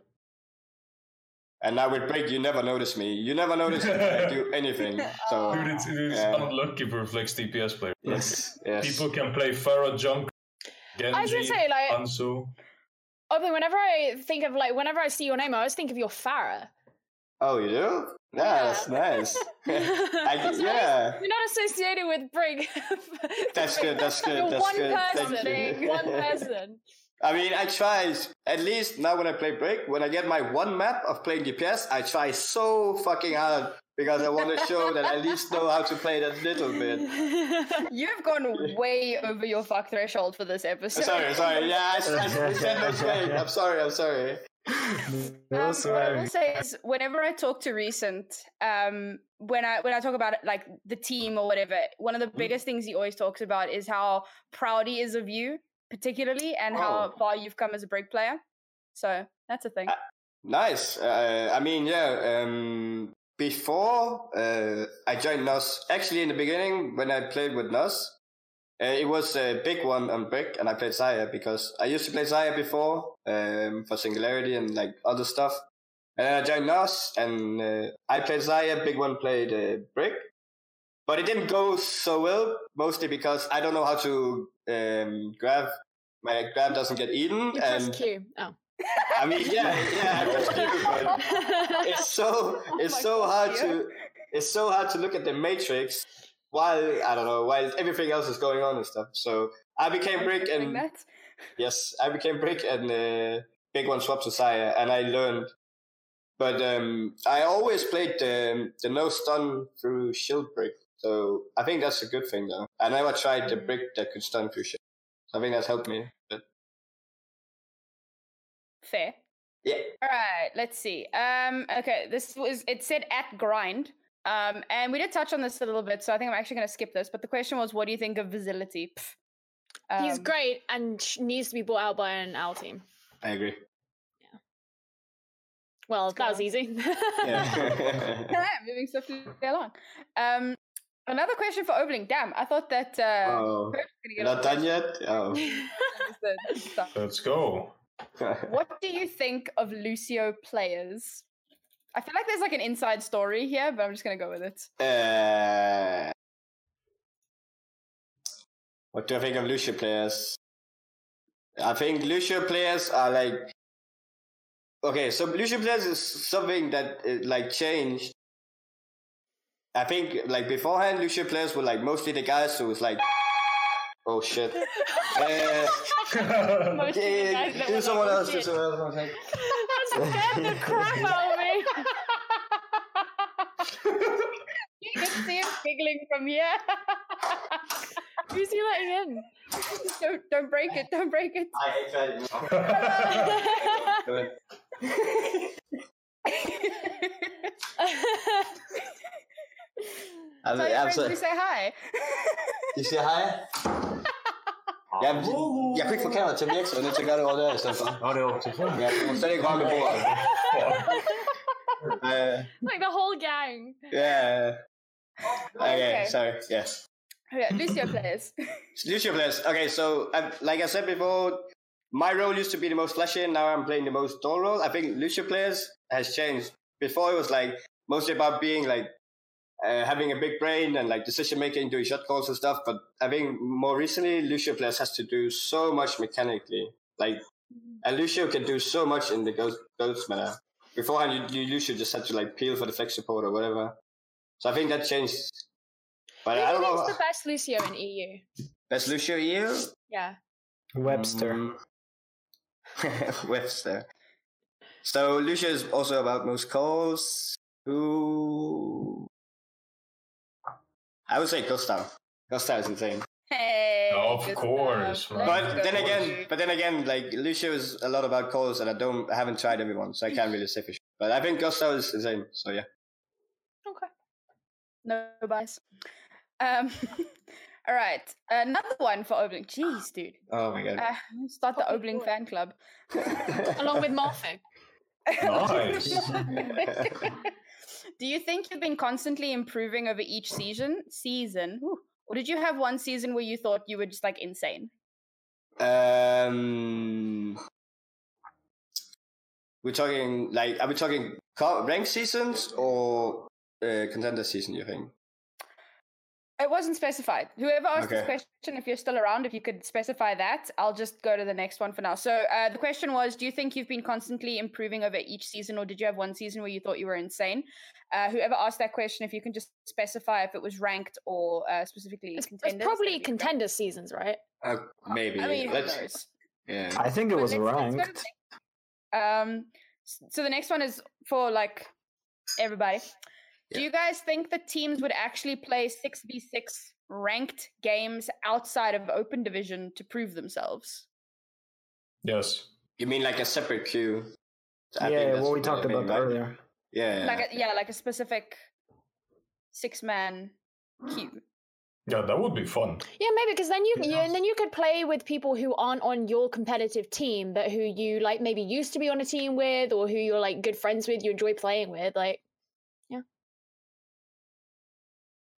And now with Brig, you never notice me. You never notice me I do *laughs* anything. *laughs* So Dude, it's, it's Yeah. unlucky for a Flex DPS player. yes, yes. People can play Pharah Junk, Genji, I was gonna say like, Ansu. oh, but whenever I think of like, whenever I see your name, I always think of your Pharah. Oh, you do? Yeah, that's nice. *laughs* *laughs* I, That's yeah, You're not associated with Brig. *laughs* That's good, that's good, You're that's one good, thank person. you. Eh? One person. I mean, I try at least now when I play Brig, when I get my one map of playing DPS, I try so fucking hard because I want to show that I at least know how to play that little bit. *laughs* You've gone way over your fuck threshold for this episode. Sorry, sorry. Yeah, I, I, I said no *laughs* shade. I'm sorry. I'm sorry. No Um, what I will swearing. say is, whenever I talk to Reason, um, when I when I talk about it, like the team or whatever, one of the biggest things he always talks about is how proud he is of you, particularly, and how Oh. far you've come as a brig player. So that's a thing. Nice. Uh, I mean, yeah. Um, before uh, I joined NOS, actually in the beginning when I played with NOS, uh, it was a big one on Brig, and I played Zarya because I used to play Zarya before um, for Singularity and like other stuff. And then I joined NOS, and uh, I played Zarya. Big one played uh, Brig, but it didn't go so well. Mostly because I don't know how to um, grab. My grab doesn't get eaten, You press and Q. Oh. I mean, yeah, yeah, I pressed Q, but *laughs* it's so it's my so God, hard yeah. to it's so hard to look at the matrix while I don't know while everything else is going on and stuff. So I became brig and yes, I became brig and uh, big one to Zarya, and I learned. But um, I always played the the no stun through shield brig, so I think that's a good thing though. I never tried the Mm. brig that could stun through shield. I think that's helped me. But Fair. yeah, All right, let's see. Um, okay, this was it said at grind. Um, and we did touch on this a little bit, so I think I'm actually going to skip this. But the question was, what do you think of Vigility? Pff. He's Um, great and needs to be bought out by an owl team. I agree. Yeah. Well, that was easy. *laughs* *laughs* Yeah. moving swiftly along. Um, another question for Obling. Damn, I thought that uh, oh, Kurt was gonna you're get not done yet. Oh. *laughs* Let's go. What *laughs* do you think of Lucio players? I feel like there's like an inside story here, but I'm just gonna go with it. Uh, what do I think of Lucio players? I think Lucio players are like okay. So Lucio players is something that uh, like changed. I think like beforehand, Lucio players were like mostly the guys who was like, oh shit. *laughs* Uh, do someone "Oh, else. Do shit." someone else. Like, That scared the crap out of me. *laughs* You can see him giggling from here. Who's he letting in? don't don't break it. Don't break it. I hate *laughs* that. Go ahead. I'm, Tell your I'm friends sorry. we say hi. *laughs* You siger hi? Ja, men, jeg kunne ikke få kameraet til at virke, så jeg er nødt til at gøre det i stedet for. Nå, det op til fem. Ja, du må slet ikke røre med bordet. Uh, like the whole gang. yeah. Okay, Okay. sorry. Yes. Yeah, Lucio players. Lucio players. Okay, so um, like I said before, my role used to be the most flashy, and now I'm playing the most dull role. I think Lucio players has changed. Before it was like mostly about being like uh, having a big brain and like decision making, doing shot calls and stuff. But I think more recently, Lucio players has to do so much mechanically. Like, and Lucio can do so much in the goats, goats meta. Beforehand, you, you Lucio just had to like peel for the flex support or whatever. So I think that changed. But Who I do don't know. think's the best Lucio in EU? Best Lucio EU? Yeah. Webster. Mm. *laughs* Webster. So Lucio is also about most calls. Who? I would say Gustav. Gustav is insane. Hey. Of good course, stuff. man. But Let's then go. again, but then again, like Lucio is a lot about calls, and I don't, I haven't tried everyone, so I can't really say for sure. But I think Gustav is insane. So yeah. Okay. No bias. Um. *laughs* all right. Another one for Obling. Jeez, dude. Oh my god. Uh, start the Fucking Obling fan club. Along with Morphic. *laughs* Nice. *laughs* Do you think you've been constantly improving over each season? Season, or did you have one season where you thought you were just like insane? um, we're talking like, are we talking co- rank seasons or uh, contender season? You think? It wasn't specified. Whoever asked this question, if you're still around, if you could specify that, I'll just go to the next one for now. So uh, the question was: Do you think you've been constantly improving over each season, or did you have one season where you thought you were insane? Uh, whoever asked that question, if you can just specify if it was ranked or uh, specifically It's, it's probably that'd great. contender seasons, right? Uh, maybe. I mean, Let's. knows? Yeah. I think it But was let's- let's go to the ranked. Um, so the next one is for like everybody. Do you guys think that teams would actually play six v six ranked games outside of open division to prove themselves? yes. You mean like a separate queue? I think yeah, that's what we talked I mean, about right? earlier. Yeah. Like a, yeah, like a specific six man queue. Yeah, that would be fun. Yeah, maybe because then you, you and then you could play with people who aren't on your competitive team, but who you like maybe used to be on a team with, or who you're like good friends with, you enjoy playing with. Like,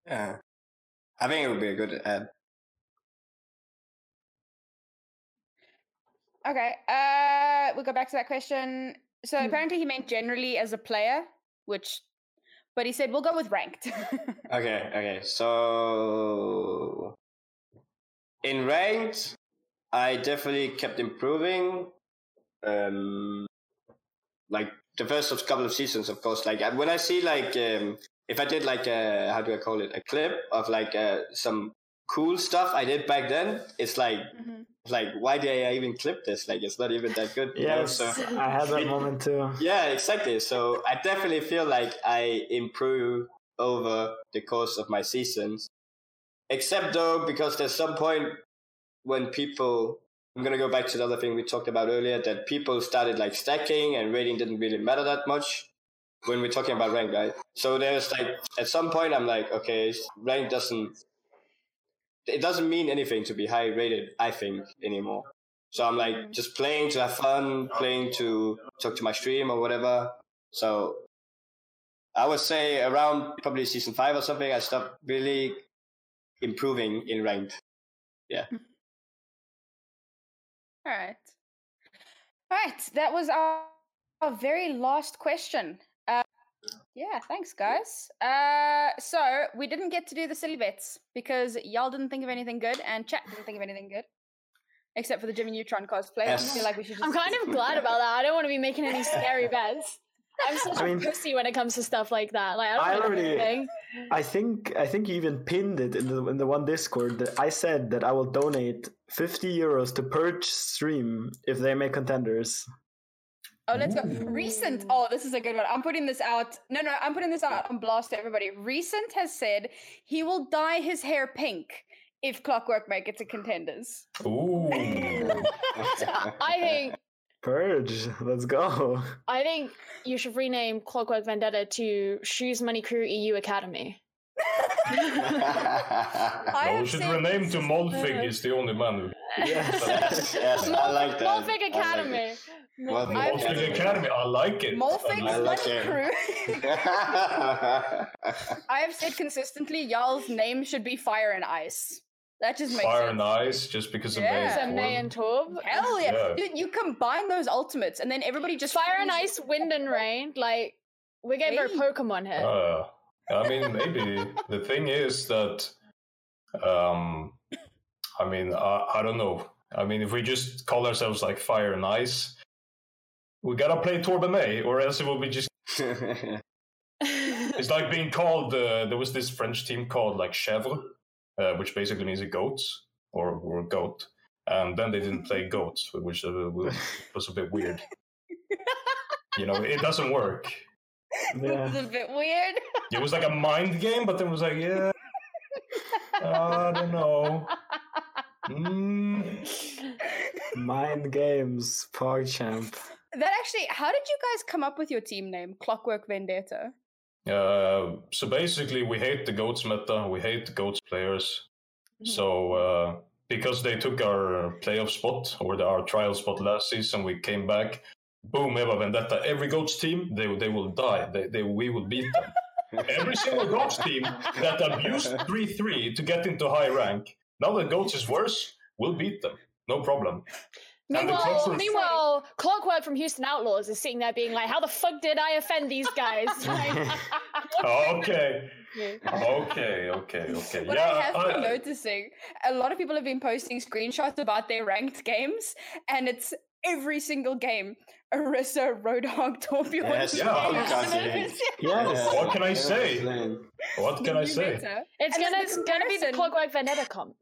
yeah. I think it would be a good ad. Okay. Uh, we'll go back to that question. So Hmm. apparently he meant generally as a player, which, but he said we'll go with ranked. *laughs* Okay, okay. So in ranked, I definitely kept improving. Um, like the first couple of seasons, of course. Like when I see like um, if I did like a, how do I call it a clip of like uh, some cool stuff I did back then, it's like Mhm. like why did I even clip this? Like it's not even that good. yeah, So I had that moment too. *laughs* yeah, exactly. So I definitely feel like I improve over the course of my seasons. Except though, because there's some point when people, I'm gonna go back to the other thing we talked about earlier, that people started like stacking and rating didn't really matter that much when we're talking about rank, right? So there's like, at some point, I'm like, okay, rank doesn't, it doesn't mean anything to be high rated, I think, anymore. So I'm like mm. just playing to have fun, playing to talk to my stream or whatever. So I would say around probably season five or something, I stopped really improving in ranked. Yeah. *laughs* All right. All right. That was our, our very last question. Yeah, thanks, guys. Uh, so we didn't get to do the silly bits because y'all didn't think of anything good, and chat didn't think of anything good, except for the Jimmy Neutron cosplay. I feel like we should. Just I'm kind of glad about that. I don't want to be making any scary *laughs* bets. I'm such I a mean- pussy when it comes to stuff like that. Like, I don't I know already- anything. I think I think you even pinned it in the in the one Discord that I said that I will donate 50 euros to Purge stream if they make contenders. Oh, let's go. Reason. Oh, this is a good one. I'm putting this out. No, no, I'm putting this out on blast to everybody. Reason has said he will dye his hair pink if Clockwork make it to contenders. Ooh. *laughs* I think Purge, let's go. I think you should rename Clockwork Vendetta to Shoes Money Crew EU Academy. *laughs* I No, we should rename to consist- Molfig is the only man who. yes, *laughs* yes, I like that. I Molfig like Academy. it. Molfig Molfig Moldfig Academy, I like it. Molfig's I like it. Crew. *laughs* I have said consistently, y'all's name should be Fire and Ice. That just makes Fire sense. and Ice, just because of Yeah. Mei and Mei and Torb. Hell yeah. Yeah. Dude, you combine those ultimates and then everybody just Fire and. Ice, Wind and Rain. Like, we're getting very Hey. Pokemon here. Uh, I mean, maybe the thing is that, um, I mean, I, I don't know. I mean, if we just call ourselves like Fire and Ice, we gotta play Torben Mei, or else it will be just. *laughs* It's like being called. Uh, there was this French team called like Chèvre, uh, which basically means a goat or, or goat, and then they didn't play goats, which uh, was a bit weird. *laughs* You know, it doesn't work. *laughs* Yeah. It's a bit weird. *laughs* It was like a mind game, but then it was like, yeah, I don't know. Mm. Mind games, PogChamp. That actually, how did you guys come up with your team name, Clockwork Vendetta? Uh, so basically, we hate the goats meta. We hate the goats players. So uh, because they took our playoff spot or the, our trial spot last season, we came back. Boom, Eva Vendetta. Every goats team, they they will die. They, they we will beat them. *laughs* Every single goats team that abused three three to get into high rank. Now that goats is worse, we'll beat them. No problem. And the Meanwhile, Clockwork- meanwhile, Clockwork from Houston Outlaws is sitting there being like, "How the fuck did I offend these guys?" *laughs* *laughs* Okay. Okay. Okay. Okay. What yeah. I have been I- noticing, a lot of people have been posting screenshots about their ranked games, and it's every single game. Orisa, Roadhog, *laughs* Torbjorn. Yes, Yeah. oh, God, *laughs* yeah. Yes. What can I say? What can I say? meta. it's And gonna the it's gonna be the comparison- Clockwork Vendetta comp.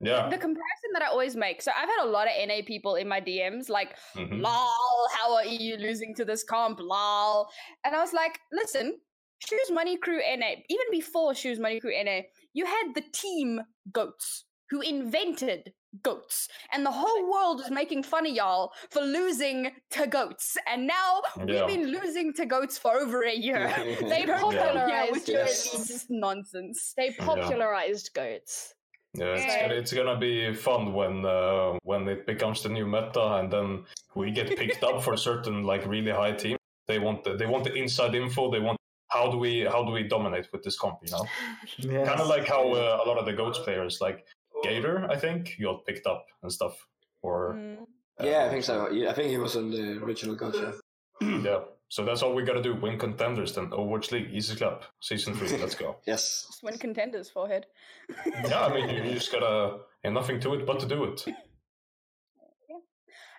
Yeah. The comparison that I always make. So I've had a lot of NA people in my DMs like, Mhm. lol, how are EU losing to this comp? Lol. And I was like, listen, Shoes Money Crew NA, even before Shoes Money Crew NA, you had the team goats who invented goats. And the whole world is making fun of y'all for losing to goats. And now Yeah. we've been losing to goats for over a year. *laughs* they don't Yeah. come here with your nonsense. They popularized goats. Yeah, it's, Yeah. gonna, it's gonna be fun when uh, when it becomes the new meta, and then we get picked up for certain like really high teams. They want the, they want the inside info. They want how do we how do we dominate with this comp? You know, *laughs* Yes. kind of like how uh, a lot of the goats players, like Gator, I think, you got picked up and stuff. Or Mm. yeah, I think so. Yeah, I think he was on the original coach. Yeah. *clears throat* yeah, so that's all we gotta do: win contenders. Then Overwatch League, Easy Club, season three. Let's go. *laughs* Yes. Just win contenders, forehead. yeah, I mean, you, you just gotta, and nothing to it but to do it. *laughs*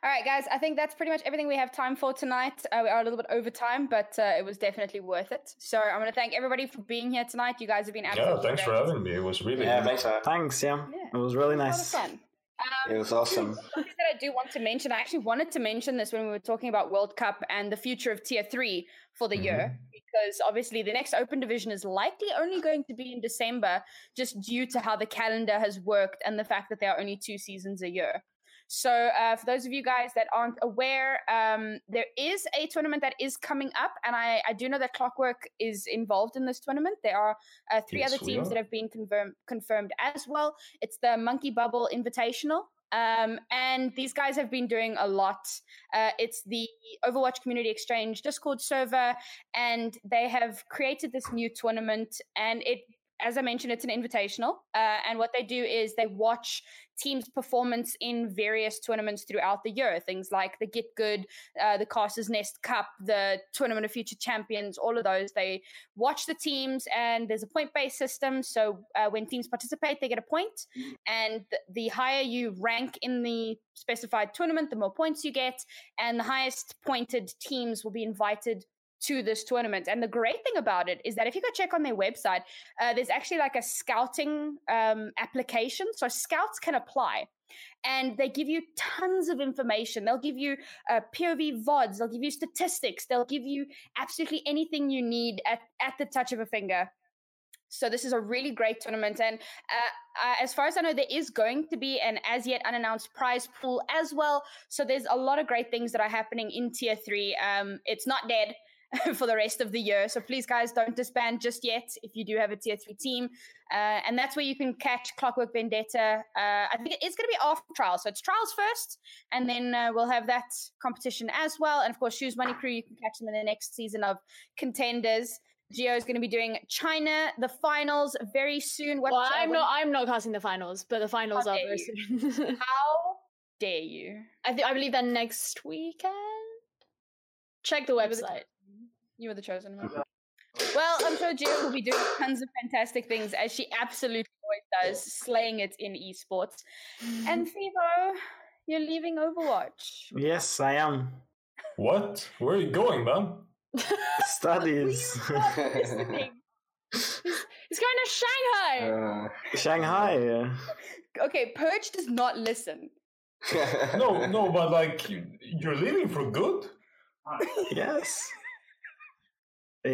All right, guys. I think that's pretty much everything we have time for tonight. Uh, we are a little bit over time, but uh, it was definitely worth it. So I'm going to thank everybody for being here tonight. You guys have been absolutely Yeah, thanks for having me. It was really Yeah, thanks. Thanks, yeah. Yeah. It was really A lot of nice. fun. Um, it was awesome. something that I do want to mention. I actually wanted to mention this when we were talking about World Cup and the future of Tier Three for the year, because obviously the next Open Division is likely only going to be in December, just due to how the calendar has worked and the fact that there are only two seasons a year. So, uh, for those of you guys that aren't aware, um, there is a tournament that is coming up, and I, I do know that Clockwork is involved in this tournament. There are uh, three Yes, other teams that have been confirmed confirmed as well. It's the Monkey Bubble Invitational. Um, and these guys have been doing a lot. Uh, it's the Overwatch Community Exchange Discord server, and they have created this new tournament. And it, as I mentioned, it's an invitational. Uh, and what they do is they watch teams' performance in various tournaments throughout the year. Things like the Get Good, uh, the Casters Nest Cup, the Tournament of Future Champions, all of those. They watch the teams, and there's a point based system. So uh, when teams participate, they get a point, and the higher you rank in the specified tournament, the more points you get, and the highest pointed teams will be invited to this tournament. And the great thing about it is that if you go check on their website, uh, there's actually like a scouting um, application, so scouts can apply. And they give you tons of information. They'll give you uh, POV VODs, they'll give you statistics, they'll give you absolutely anything you need at, at the touch of a finger. So this is a really great tournament, and uh, uh, as far as I know, there is going to be an as yet unannounced prize pool as well. So there's a lot of great things that are happening in Tier Three. Um, it's not dead *laughs* for the rest of the year, so please, guys, don't disband just yet. If you do have a Tier Three team, uh, and that's where you can catch Clockwork Vendetta. Uh, I think it's going to be after trials, so it's trials first, and then uh, we'll have that competition as well. And of course, Shoes Money Crew, you can catch them in the next season of Contenders. Geo is going to be doing China, the finals very soon. What, Well, I'm not. I'm not casting the finals, but the finals are very soon. *laughs* How dare you? I think I believe they're next weekend. Check the- website. You were the chosen one. Well, I'm sure Geo will be doing tons of fantastic things as she absolutely always does, slaying it in esports. And Fivo, you're leaving Overwatch. Yes, I am. What? Where are you going, man? *laughs* Studies. Listening. He's *laughs* going to Shanghai. Uh, Shanghai. *laughs* Okay, Purge does not listen. No, no, but like you're leaving for good. Yes.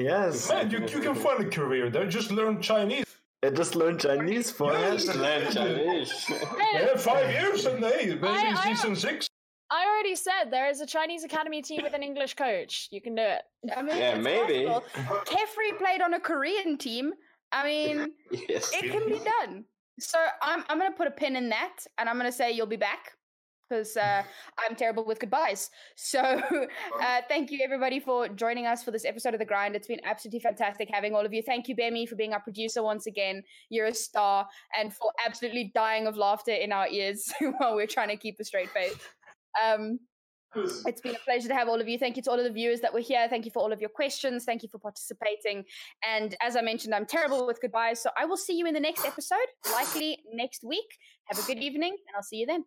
Yes. Man, you, you can find a career there. Just learn Chinese. I just learned Chinese for Yes. it. Learn *laughs* Chinese. Yeah, five years and hey, maybe I- I- season six. I already said there is a Chinese academy team with an English coach. You can do it. I mean, Yeah, maybe. possible. Kefri played on a Korean team. I mean, *laughs* yes. it can be done. So I'm I'm gonna put a pin in that, and I'm gonna say you'll be back because uh, I'm terrible with goodbyes. So *laughs* uh, thank you everybody for joining us for this episode of the grind. It's been absolutely fantastic having all of you. Thank you, Bemi, for being our producer once again. You're a star, and for absolutely dying of laughter in our ears *laughs* while we're trying to keep a straight face. Um, it's been a pleasure to have all of you. Thank you to all of the viewers that were here. Thank you for all of your questions. Thank you for participating. And as I mentioned, I'm terrible with goodbyes. So I will see you in the next episode, likely next week. Have a good evening, and I'll see you then.